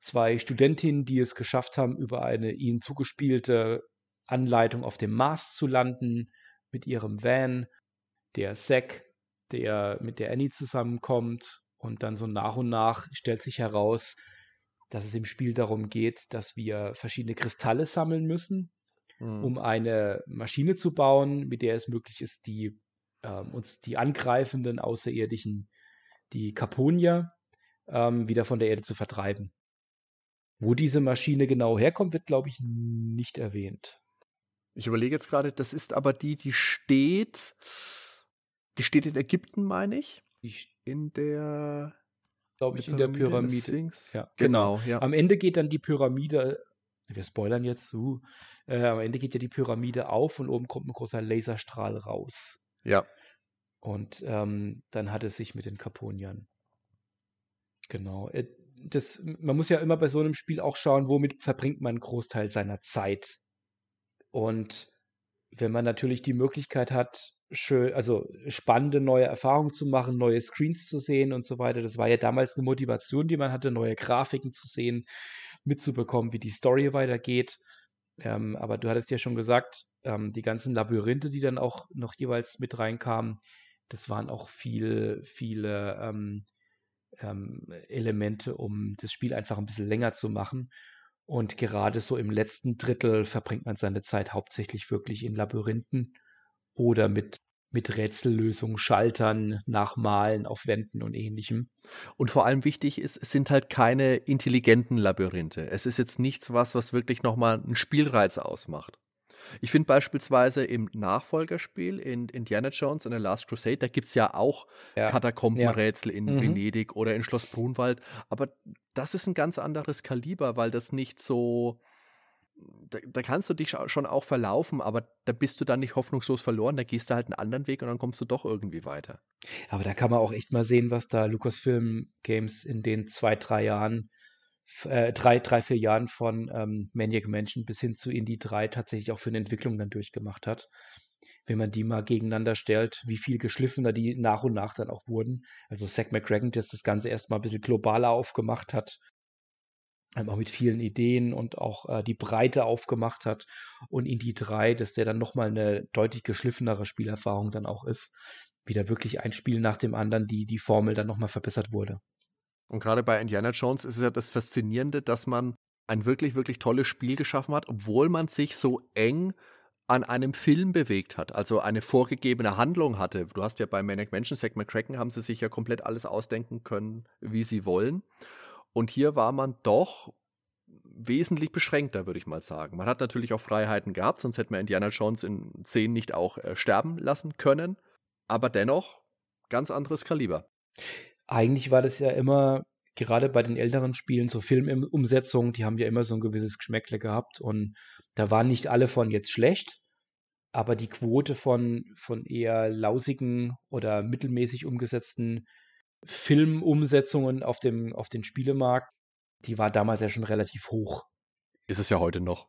Zwei Studentinnen, die es geschafft haben, über eine ihnen zugespielte Anleitung auf dem Mars zu landen mit ihrem Van. Der Zack, der mit der Annie zusammenkommt. Und dann so nach und nach stellt sich heraus, dass es im Spiel darum geht, dass wir verschiedene Kristalle sammeln müssen. mhm. um eine Maschine zu bauen, mit der es möglich ist, die ähm, uns die angreifenden Außerirdischen, die Caponier, ähm, wieder von der Erde zu vertreiben. Wo diese Maschine genau herkommt, wird, glaube ich, nicht erwähnt. Ich überlege jetzt gerade, das ist aber die, die steht, die steht in Ägypten, meine ich. In der, glaube ich, in der Pyramide. Ja, genau. genau ja. Am Ende geht dann die Pyramide, wir spoilern jetzt, uh, äh, am Ende geht ja die Pyramide auf und oben kommt ein großer Laserstrahl raus. Ja. Und ähm, dann hat es sich mit den Kaponiern. Genau. Äh, das, man muss ja immer bei so einem Spiel auch schauen, womit verbringt man einen Großteil seiner Zeit. Und wenn man natürlich die Möglichkeit hat, schön, also spannende neue Erfahrungen zu machen, neue Screens zu sehen und so weiter, das war ja damals eine Motivation, die man hatte, neue Grafiken zu sehen, mitzubekommen, wie die Story weitergeht. Ähm, aber du hattest ja schon gesagt, ähm, die ganzen Labyrinthe, die dann auch noch jeweils mit reinkamen, das waren auch viel, viele ähm, ähm, Elemente, um das Spiel einfach ein bisschen länger zu machen. Und gerade so im letzten Drittel verbringt man seine Zeit hauptsächlich wirklich in Labyrinthen oder mit, mit Rätsellösungen, Schaltern, Nachmalen auf Wänden und ähnlichem. Und vor allem wichtig ist, es sind halt keine intelligenten Labyrinthe. Es ist jetzt nichts was, was wirklich nochmal einen Spielreiz ausmacht. Ich finde beispielsweise im Nachfolgerspiel in Indiana Jones and the Last Crusade, da gibt es ja auch ja. Katakombenrätsel ja. in mhm. Venedig oder in Schloss Brunwald, aber das ist ein ganz anderes Kaliber, weil das nicht so. Da, da, kannst du dich schon auch verlaufen, aber da bist du dann nicht hoffnungslos verloren. Da gehst du halt einen anderen Weg und dann kommst du doch irgendwie weiter. Aber da kann man auch echt mal sehen, was da Lucasfilm Games in den zwei, drei Jahren äh, drei, drei, vier Jahren von ähm, Maniac Mansion bis hin zu Indie 3 tatsächlich auch für eine Entwicklung dann durchgemacht hat. Wenn man die mal gegeneinander stellt, wie viel geschliffener die nach und nach dann auch wurden. Also Zack McCracken, der das Ganze erstmal ein bisschen globaler aufgemacht hat, ähm, auch mit vielen Ideen und auch äh, die Breite aufgemacht hat. Und Indie 3, dass der dann nochmal eine deutlich geschliffenere Spielerfahrung dann auch ist. Wieder wirklich ein Spiel nach dem anderen, die die Formel dann nochmal verbessert wurde. Und gerade bei Indiana Jones ist es ja das Faszinierende, dass man ein wirklich, wirklich tolles Spiel geschaffen hat, obwohl man sich so eng an einem Film bewegt hat, also eine vorgegebene Handlung hatte. Du hast ja bei Manic Mansion, Zack McCracken, haben sie sich ja komplett alles ausdenken können, wie sie wollen. Und hier war man doch wesentlich beschränkter, würde ich mal sagen. Man hat natürlich auch Freiheiten gehabt, sonst hätte man Indiana Jones in Szenen nicht auch äh, sterben lassen können. Aber dennoch ganz anderes Kaliber eigentlich war das ja immer, gerade bei den älteren Spielen, so Filmumsetzungen, die haben ja immer so ein gewisses Geschmäckle gehabt und da waren nicht alle von jetzt schlecht, aber die Quote von, von eher lausigen oder mittelmäßig umgesetzten Filmumsetzungen auf dem, auf den Spielemarkt, die war damals ja schon relativ hoch. Ist es ja heute noch.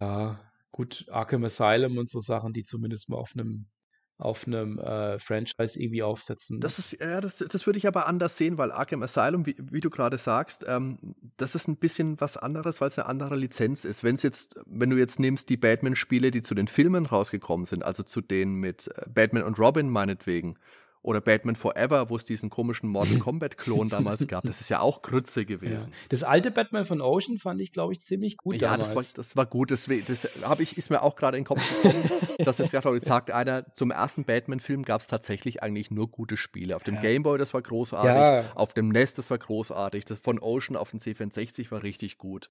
Ja, gut, Arkham Asylum und so Sachen, die zumindest mal auf einem auf einem äh, Franchise irgendwie aufsetzen. Das ist, ja, das, das würde ich aber anders sehen, weil Arkham Asylum, wie, wie du gerade sagst, ähm, das ist ein bisschen was anderes, weil es eine andere Lizenz ist. Wenn jetzt, wenn du jetzt nimmst die Batman-Spiele, die zu den Filmen rausgekommen sind, also zu denen mit äh, Batman und Robin meinetwegen, oder Batman Forever, wo es diesen komischen Mortal Kombat-Klon damals gab. Das ist ja auch Grütze gewesen. Ja. Das alte Batman von Ocean fand ich, glaube ich, ziemlich gut ja, damals. Ja, das war, das war gut. Das, das habe ich, ist mir auch gerade in den Kopf gekommen. dass jetzt, jetzt sagt einer, zum ersten Batman-Film gab es tatsächlich eigentlich nur gute Spiele. Auf dem ja. Gameboy, das war großartig. Ja. Auf dem NES, das war großartig. Das von Ocean auf dem C64 war richtig gut.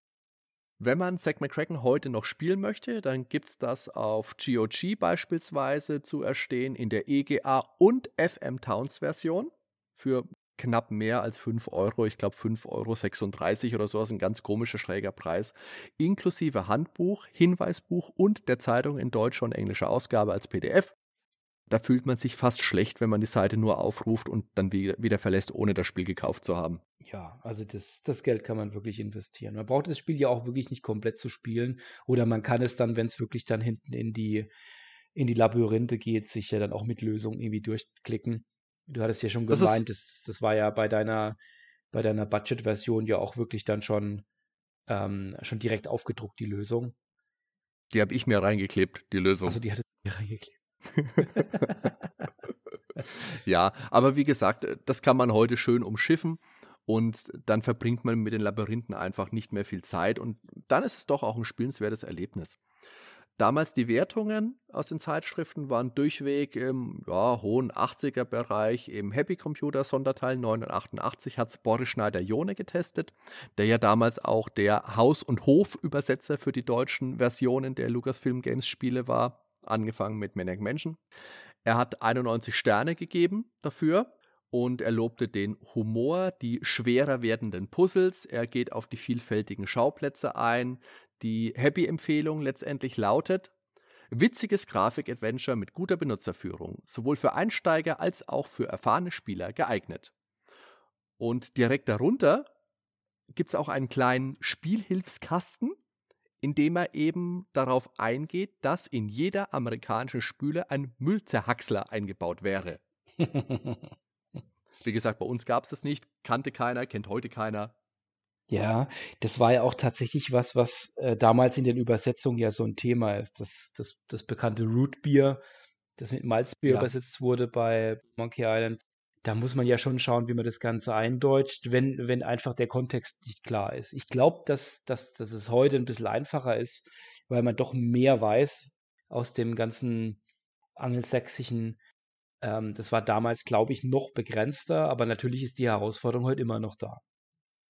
Wenn man Zack McCracken heute noch spielen möchte, dann gibt es das auf GOG beispielsweise zu erstehen in der EGA und FM Towns Version für knapp mehr als 5 Euro. Ich glaube 5,36 Euro oder so, das ist ein ganz komischer, schräger Preis. Inklusive Handbuch, Hinweisbuch und der Zeitung in deutscher und englischer Ausgabe als PDF. Da fühlt man sich fast schlecht, wenn man die Seite nur aufruft und dann wieder verlässt, ohne das Spiel gekauft zu haben ja, also das, das Geld kann man wirklich investieren. Man braucht das Spiel ja auch wirklich nicht komplett zu spielen. Oder man kann es dann, wenn es wirklich dann hinten in die, in die Labyrinthe geht, sich ja dann auch mit Lösungen irgendwie durchklicken. Du hattest ja schon gemeint, das, das war ja bei deiner, bei deiner Budget-Version ja auch wirklich dann schon, ähm, schon direkt aufgedruckt, die Lösung. Die habe ich mir reingeklebt, die Lösung. Also die hatte ich mir reingeklebt. ja, aber wie gesagt, das kann man heute schön umschiffen und dann verbringt man mit den Labyrinthen einfach nicht mehr viel Zeit und dann ist es doch auch ein spielenswertes Erlebnis. Damals die Wertungen aus den Zeitschriften waren durchweg im ja, hohen 80er-Bereich. Im Happy Computer Sonderteil 988 hat es Boris Schneider-Jone getestet, der ja damals auch der Haus- und Hof-Übersetzer für die deutschen Versionen der Lucasfilm Games Spiele war, angefangen mit Maniac Mansion. Er hat 91 Sterne gegeben dafür und er lobte den Humor, die schwerer werdenden Puzzles, er geht auf die vielfältigen Schauplätze ein. Die Happy-Empfehlung letztendlich lautet: Witziges Grafik-Adventure mit guter Benutzerführung, sowohl für Einsteiger als auch für erfahrene Spieler geeignet. Und direkt darunter gibt es auch einen kleinen Spielhilfskasten, in dem er eben darauf eingeht, dass in jeder amerikanischen Spüle ein Müllzerhacksler eingebaut wäre. Wie gesagt, bei uns gab es das nicht, kannte keiner, kennt heute keiner. Ja, das war ja auch tatsächlich was, was äh, damals in den Übersetzungen ja so ein Thema ist. Das, das, das bekannte Rootbier, das mit Malzbier Ja. übersetzt wurde bei Monkey Island. Da muss man ja schon schauen, wie man das Ganze eindeutscht, wenn, wenn einfach der Kontext nicht klar ist. Ich glaube, dass, dass, dass es heute ein bisschen einfacher ist, weil man doch mehr weiß aus dem ganzen angelsächsischen. Ähm, das war damals, glaube ich, noch begrenzter, aber natürlich ist die Herausforderung heute immer noch da.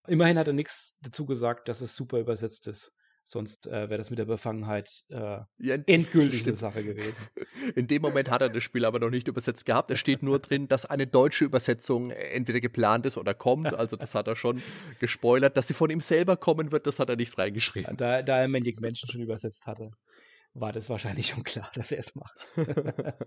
Immerhin hat er nichts dazu gesagt, dass es super übersetzt ist. Sonst äh, wäre das mit der Befangenheit äh, Ja, endgültig eine stimmt. Sache gewesen. In dem Moment hat er das Spiel aber noch nicht übersetzt gehabt. Es steht nur drin, dass eine deutsche Übersetzung entweder geplant ist oder kommt. Also das hat er schon gespoilert. Dass sie von ihm selber kommen wird, das hat er nicht reingeschrieben. Da, da er Maniac Menschen schon übersetzt hatte, war das wahrscheinlich schon klar, dass er es macht.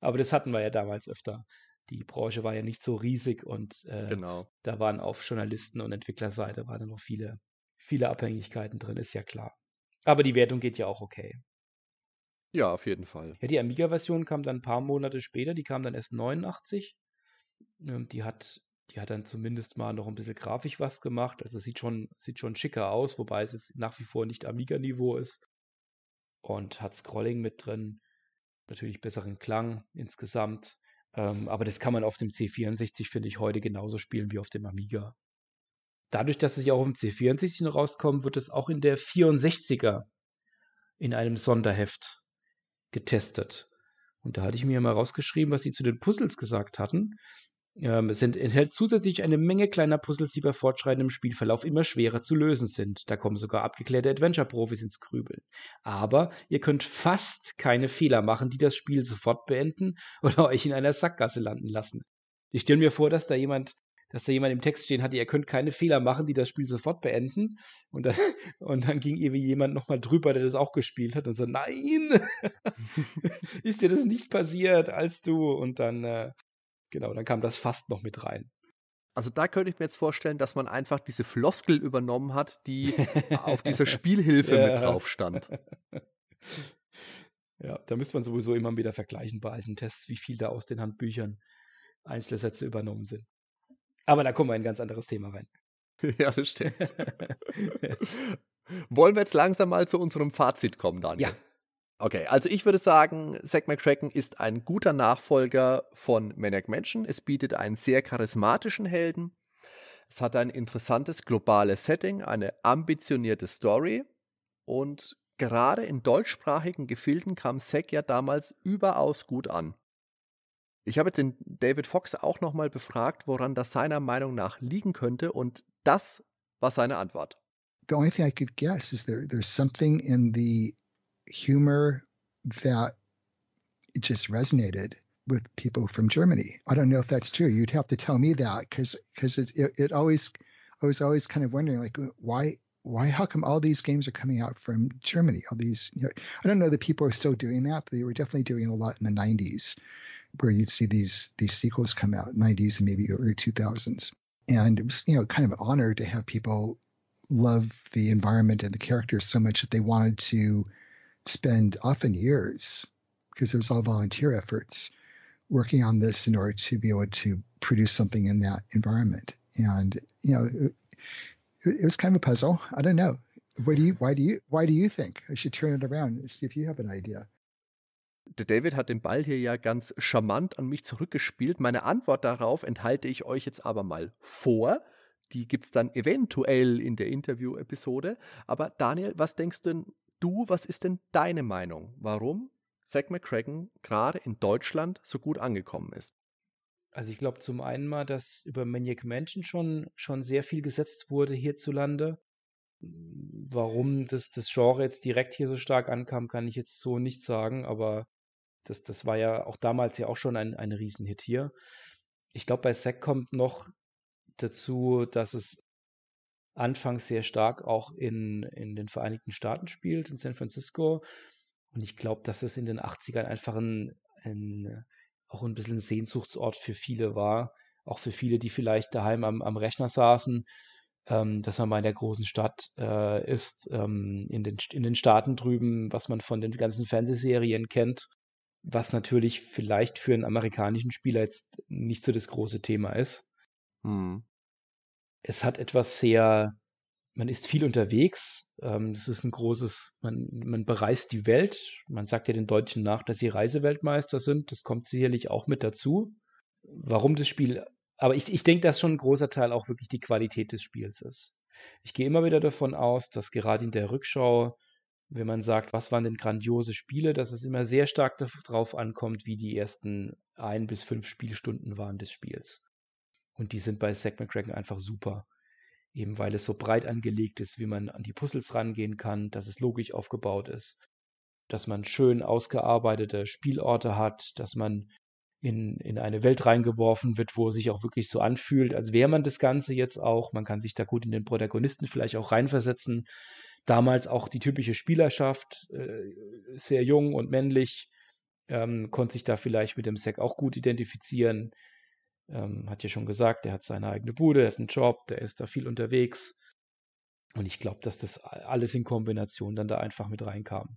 Aber das hatten wir ja damals öfter. Die Branche war ja nicht so riesig und äh, Genau. da waren auf Journalisten- und Entwicklerseite waren noch viele, viele Abhängigkeiten drin, ist ja klar. Aber die Wertung geht ja auch okay. Ja, auf jeden Fall. Ja, die Amiga-Version kam dann ein paar Monate später, die kam dann erst 89. Ähm, die hat, die hat dann zumindest mal noch ein bisschen grafisch was gemacht. Also sieht schon, sieht schon schicker aus, wobei es jetzt nach wie vor nicht Amiga-Niveau ist. Und hat Scrolling mit drin. Natürlich besseren Klang insgesamt. Ähm, aber das kann man auf dem C64, finde ich, heute genauso spielen wie auf dem Amiga. Dadurch, dass es ja auch dem C64 noch rauskommt, wird es auch in der 64er in einem Sonderheft getestet. Und da hatte ich mir mal rausgeschrieben, was sie zu den Puzzles gesagt hatten. Ähm, es enthält zusätzlich eine Menge kleiner Puzzles, die bei fortschreitendem Spielverlauf immer schwerer zu lösen sind. Da kommen sogar abgeklärte Adventure-Profis ins Grübeln. Aber ihr könnt fast keine Fehler machen, die das Spiel sofort beenden oder euch in einer Sackgasse landen lassen. Ich stelle mir vor, dass da jemand, dass da jemand im Text stehen hatte, ihr könnt keine Fehler machen, die das Spiel sofort beenden. Und dann, und dann ging irgendwie jemand nochmal drüber, der das auch gespielt hat und so, nein, ist dir das nicht passiert, als du und dann, äh, genau, dann kam das fast noch mit rein. Also da könnte ich mir jetzt vorstellen, dass man einfach diese Floskel übernommen hat, die auf dieser Spielhilfe Ja. mit drauf stand. Ja, da müsste man sowieso immer wieder vergleichen bei alten Tests, wie viel da aus den Handbüchern einzelne Sätze übernommen sind. Aber da kommen wir in ein ganz anderes Thema rein. ja, das stimmt. Wollen wir jetzt langsam mal zu unserem Fazit kommen, Daniel? Ja. Okay, also ich würde sagen, Zack McCracken ist ein guter Nachfolger von Maniac Mansion. Es bietet einen sehr charismatischen Helden. Es hat ein interessantes globales Setting, eine ambitionierte Story und gerade in deutschsprachigen Gefilden kam Zack ja damals überaus gut an. Ich habe jetzt den David Fox auch nochmal befragt, woran das seiner Meinung nach liegen könnte und das war seine Antwort. The only thing I could guess is there there's something in the humor that just resonated with people from Germany. I don't know if that's true. You'd have to tell me that because because it, it it always I was always kind of wondering like why why how come all these games are coming out from Germany? All these you know I don't know that people are still doing that, but they were definitely doing a lot in the 90s where you'd see these these sequels come out 90s and maybe early 2000s. And it was you know kind of an honor to have people love the environment and the characters so much that they wanted to spend often years because it was all volunteer efforts working on this in order to be able to produce something in that environment. And you know, it, it was kind of a puzzle. I don't know. What do you? Why do you? Why do you think I should turn it around and see if you have an idea? Der David hat den Ball hier ja ganz charmant an mich zurückgespielt. Meine Antwort darauf enthalte ich euch jetzt aber mal vor. Die gibt es dann eventuell in der Interview-Episode. Aber Daniel, was denkst denn du, was ist denn deine Meinung? Warum Zack McCracken gerade in Deutschland so gut angekommen ist? Also ich glaube zum einen mal, dass über Maniac Mansion schon, schon sehr viel gesetzt wurde hierzulande. Warum das, das Genre jetzt direkt hier so stark ankam, kann ich jetzt so nicht sagen, aber das, das war ja auch damals ja auch schon ein, ein Riesenhit hier. Ich glaube, bei Zack kommt noch dazu, dass es anfangs sehr stark auch in, in den Vereinigten Staaten spielt, in San Francisco. Und ich glaube, dass es in den 80ern einfach ein, ein, auch ein bisschen ein Sehnsuchtsort für viele war. Auch für viele, die vielleicht daheim am, am Rechner saßen, ähm, dass man mal in der großen Stadt äh, ist, ähm, in, den, in den Staaten drüben, was man von den ganzen Fernsehserien kennt, was natürlich vielleicht für einen amerikanischen Spieler jetzt nicht so das große Thema ist. Hm es hat etwas sehr, man ist viel unterwegs. Ähm, es ist ein großes, man, man bereist die Welt. Man sagt ja den Deutschen nach, dass sie Reiseweltmeister sind. Das kommt sicherlich auch mit dazu. Warum das Spiel, aber ich, ich denke, dass schon ein großer Teil auch wirklich die Qualität des Spiels ist. Ich gehe immer wieder davon aus, dass gerade in der Rückschau, wenn man sagt, was waren denn grandiose Spiele, dass es immer sehr stark darauf ankommt, wie die ersten ein bis fünf Spielstunden waren des Spiels. Und die sind bei Zack McCracken einfach super. Eben weil es so breit angelegt ist, wie man an die Puzzles rangehen kann, dass es logisch aufgebaut ist, dass man schön ausgearbeitete Spielorte hat, dass man in, in eine Welt reingeworfen wird, wo es sich auch wirklich so anfühlt, als wäre man das Ganze jetzt auch. Man kann sich da gut in den Protagonisten vielleicht auch reinversetzen. Damals auch die typische Spielerschaft, äh, sehr jung und männlich, ähm, konnte sich da vielleicht mit dem Sack auch gut identifizieren. Ähm, hat ja schon gesagt, der hat seine eigene Bude, der hat einen Job, der ist da viel unterwegs. Und ich glaube, dass das alles in Kombination dann da einfach mit reinkam.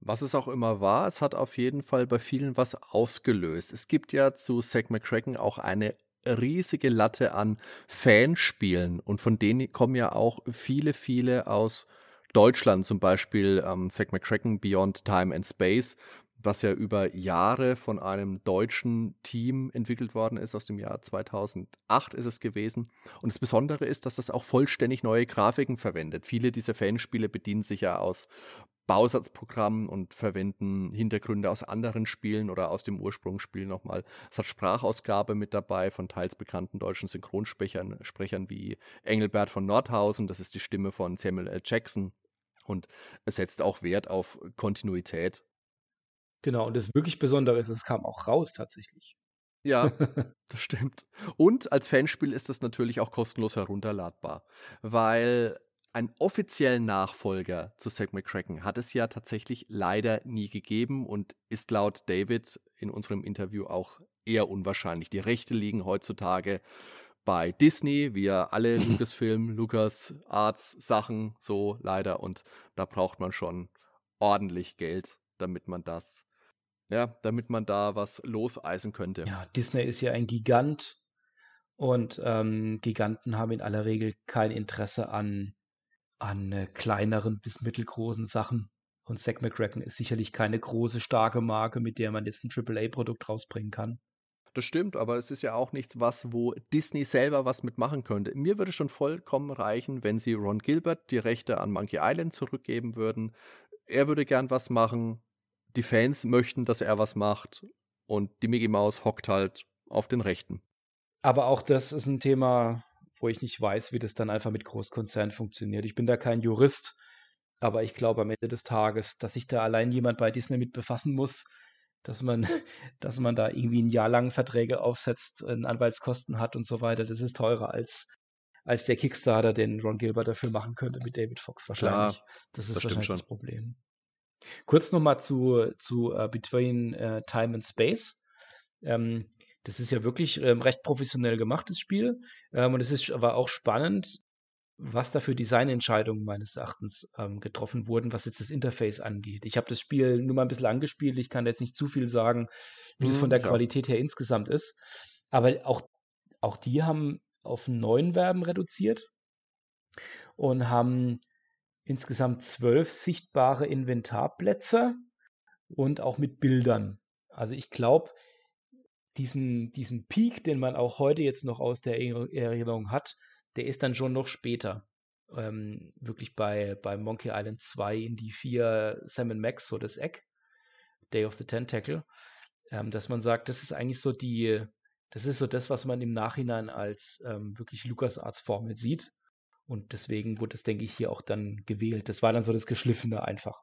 Was es auch immer war, es hat auf jeden Fall bei vielen was ausgelöst. Es gibt ja zu Zack McCracken auch eine riesige Latte an Fanspielen und von denen kommen ja auch viele, viele aus Deutschland, zum Beispiel ähm, Zack McCracken Beyond Time and Space, was ja über Jahre von einem deutschen Team entwickelt worden ist, aus dem Jahr 2008 ist es gewesen. Und das Besondere ist, dass das auch vollständig neue Grafiken verwendet. Viele dieser Fanspiele bedienen sich ja aus Bausatzprogrammen und verwenden Hintergründe aus anderen Spielen oder aus dem Ursprungsspiel nochmal. Es hat Sprachausgabe mit dabei von teils bekannten deutschen Synchronsprechern Sprechern wie Engelbert von Nordhausen, das ist die Stimme von Samuel L. Jackson. Und es setzt auch Wert auf Kontinuität Genau, und das wirklich Besondere ist, es kam auch raus tatsächlich. Ja, das stimmt. Und als Fanspiel ist es natürlich auch kostenlos herunterladbar, weil einen offiziellen Nachfolger zu Zack McCracken hat es ja tatsächlich leider nie gegeben und ist laut David in unserem Interview auch eher unwahrscheinlich. Die Rechte liegen heutzutage bei Disney, wie ja alle Lucasfilm, Lucas Arts Sachen so leider und da braucht man schon ordentlich Geld, damit man das ja, damit man da was loseisen könnte. Ja, Disney ist ja ein Gigant und ähm, Giganten haben in aller Regel kein Interesse an, an äh, kleineren bis mittelgroßen Sachen. Und Zack McCracken ist sicherlich keine große, starke Marke, mit der man jetzt ein AAA-Produkt rausbringen kann. Das stimmt, aber es ist ja auch nichts, was, wo Disney selber was mitmachen könnte. Mir würde schon vollkommen reichen, wenn sie Ron Gilbert die Rechte an Monkey Island zurückgeben würden. Er würde gern was machen die Fans möchten, dass er was macht und die Mickey Mouse hockt halt auf den Rechten. Aber auch das ist ein Thema, wo ich nicht weiß, wie das dann einfach mit Großkonzernen funktioniert. Ich bin da kein Jurist, aber ich glaube am Ende des Tages, dass sich da allein jemand bei Disney mit befassen muss, dass man, dass man da irgendwie ein Jahr lang Verträge aufsetzt, Anwaltskosten hat und so weiter. Das ist teurer als, als der Kickstarter, den Ron Gilbert dafür machen könnte mit David Fox wahrscheinlich. Klar, das ist das wahrscheinlich das Problem. Kurz nochmal zu, zu uh, Between uh, Time and Space. Ähm, das ist ja wirklich ähm, recht professionell gemachtes Spiel. Ähm, und es ist aber auch spannend, was da für Designentscheidungen meines Erachtens ähm, getroffen wurden, was jetzt das Interface angeht. Ich habe das Spiel nur mal ein bisschen angespielt. Ich kann jetzt nicht zu viel sagen, wie es mhm, von der ja. Qualität her insgesamt ist. Aber auch, auch die haben auf neun Verben reduziert und haben insgesamt zwölf sichtbare Inventarplätze und auch mit Bildern. Also ich glaube, diesen, diesen Peak, den man auch heute jetzt noch aus der Erinnerung hat, der ist dann schon noch später. ähm, wirklich bei, bei Monkey Island 2 in die vier Sam Max, so das Eck, Day of the Tentacle, ähm, dass man sagt, das ist eigentlich so die, das ist so das, was man im Nachhinein als ähm, wirklich LucasArts-Formel sieht. Und deswegen wurde es, denke ich, hier auch dann gewählt. Das war dann so das Geschliffene einfach.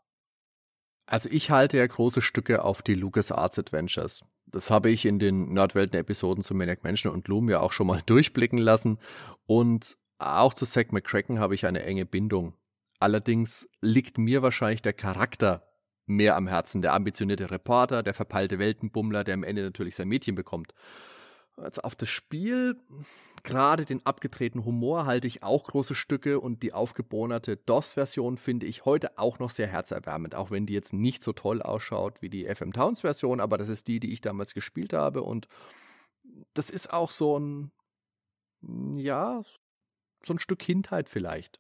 Also ich halte ja große Stücke auf die LucasArts Adventures. Das habe ich in den Nordwelten-Episoden zu Maniac Mansion und Loom ja auch schon mal durchblicken lassen. Und auch zu Zack McCracken habe ich eine enge Bindung. Allerdings liegt mir wahrscheinlich der Charakter mehr am Herzen. Der ambitionierte Reporter, der verpeilte Weltenbummler, der am Ende natürlich sein Mädchen bekommt. Also auf das Spiel, gerade den abgedrehten Humor halte ich auch große Stücke und die aufgebohnerte DOS-Version finde ich heute auch noch sehr herzerwärmend, auch wenn die jetzt nicht so toll ausschaut wie die FM Towns-Version, aber das ist die, die ich damals gespielt habe und das ist auch so ein, ja, so ein Stück Kindheit vielleicht,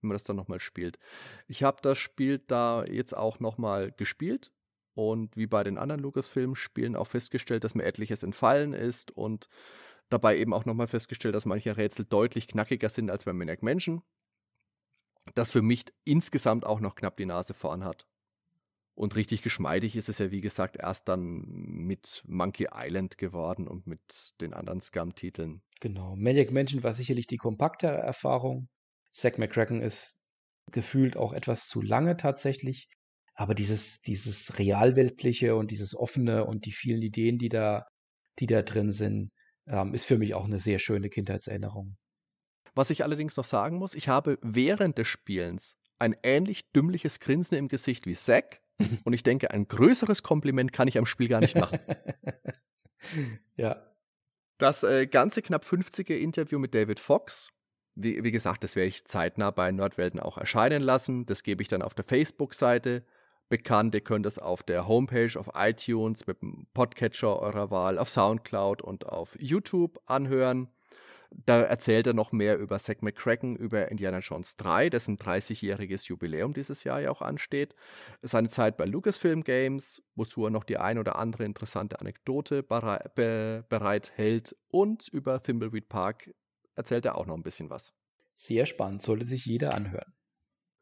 wenn man das dann nochmal spielt. Ich habe das Spiel da jetzt auch nochmal gespielt und wie bei den anderen Lucasfilm-Spielen auch festgestellt, dass mir etliches entfallen ist und dabei eben auch nochmal festgestellt, dass manche Rätsel deutlich knackiger sind als bei Maniac Mansion. Das für mich insgesamt auch noch knapp die Nase vorn hat. Und richtig geschmeidig ist es ja, wie gesagt, erst dann mit Monkey Island geworden und mit den anderen Scum-Titeln. Genau. Maniac Mansion war sicherlich die kompaktere Erfahrung. Zack McCracken ist gefühlt auch etwas zu lange tatsächlich. Aber dieses, dieses realweltliche und dieses offene und die vielen Ideen, die da, die da drin sind, ähm, ist für mich auch eine sehr schöne Kindheitserinnerung. Was ich allerdings noch sagen muss, ich habe während des Spielens ein ähnlich dümmliches Grinsen im Gesicht wie Zack, und ich denke, ein größeres Kompliment kann ich am Spiel gar nicht machen. ja. Das äh, ganze knapp 50er Interview mit David Fox, wie, wie gesagt, das werde ich zeitnah bei Nordwelten auch erscheinen lassen. Das gebe ich dann auf der Facebook-Seite bekannt. Ihr könnt es auf der Homepage, auf iTunes, mit dem Podcatcher eurer Wahl, auf Soundcloud und auf YouTube anhören. Da erzählt er noch mehr über Zack McCracken, über Indiana Jones 3, dessen 30-jähriges Jubiläum dieses Jahr ja auch ansteht. Seine Zeit bei Lucasfilm Games, wozu er noch die ein oder andere interessante Anekdote bereithält. Und über Thimbleweed Park erzählt er auch noch ein bisschen was. Sehr spannend, sollte sich jeder anhören.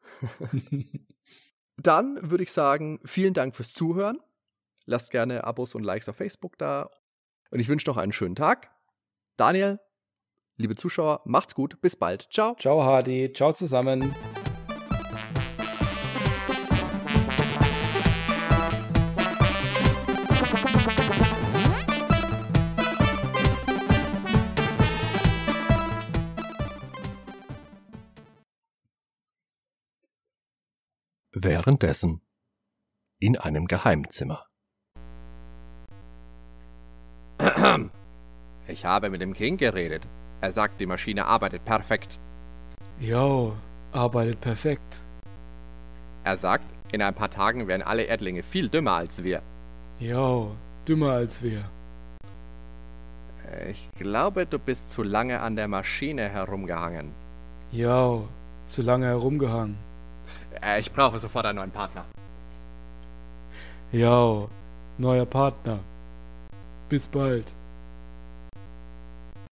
Dann würde ich sagen, vielen Dank fürs Zuhören. Lasst gerne Abos und Likes auf Facebook da. Und ich wünsche noch einen schönen Tag. Daniel, Liebe Zuschauer, macht's gut. Bis bald. Ciao. Ciao, Hardy. Ciao zusammen. Währenddessen in einem Geheimzimmer. Ich habe mit dem King geredet. Er sagt, die Maschine arbeitet perfekt. Jo, arbeitet perfekt. Er sagt, in ein paar Tagen wären alle Erdlinge viel dümmer als wir. Jo, dümmer als wir. Ich glaube, du bist zu lange an der Maschine herumgehangen. Jo, zu lange herumgehangen. Äh, ich brauche sofort einen neuen Partner. Jo, neuer Partner. Bis bald.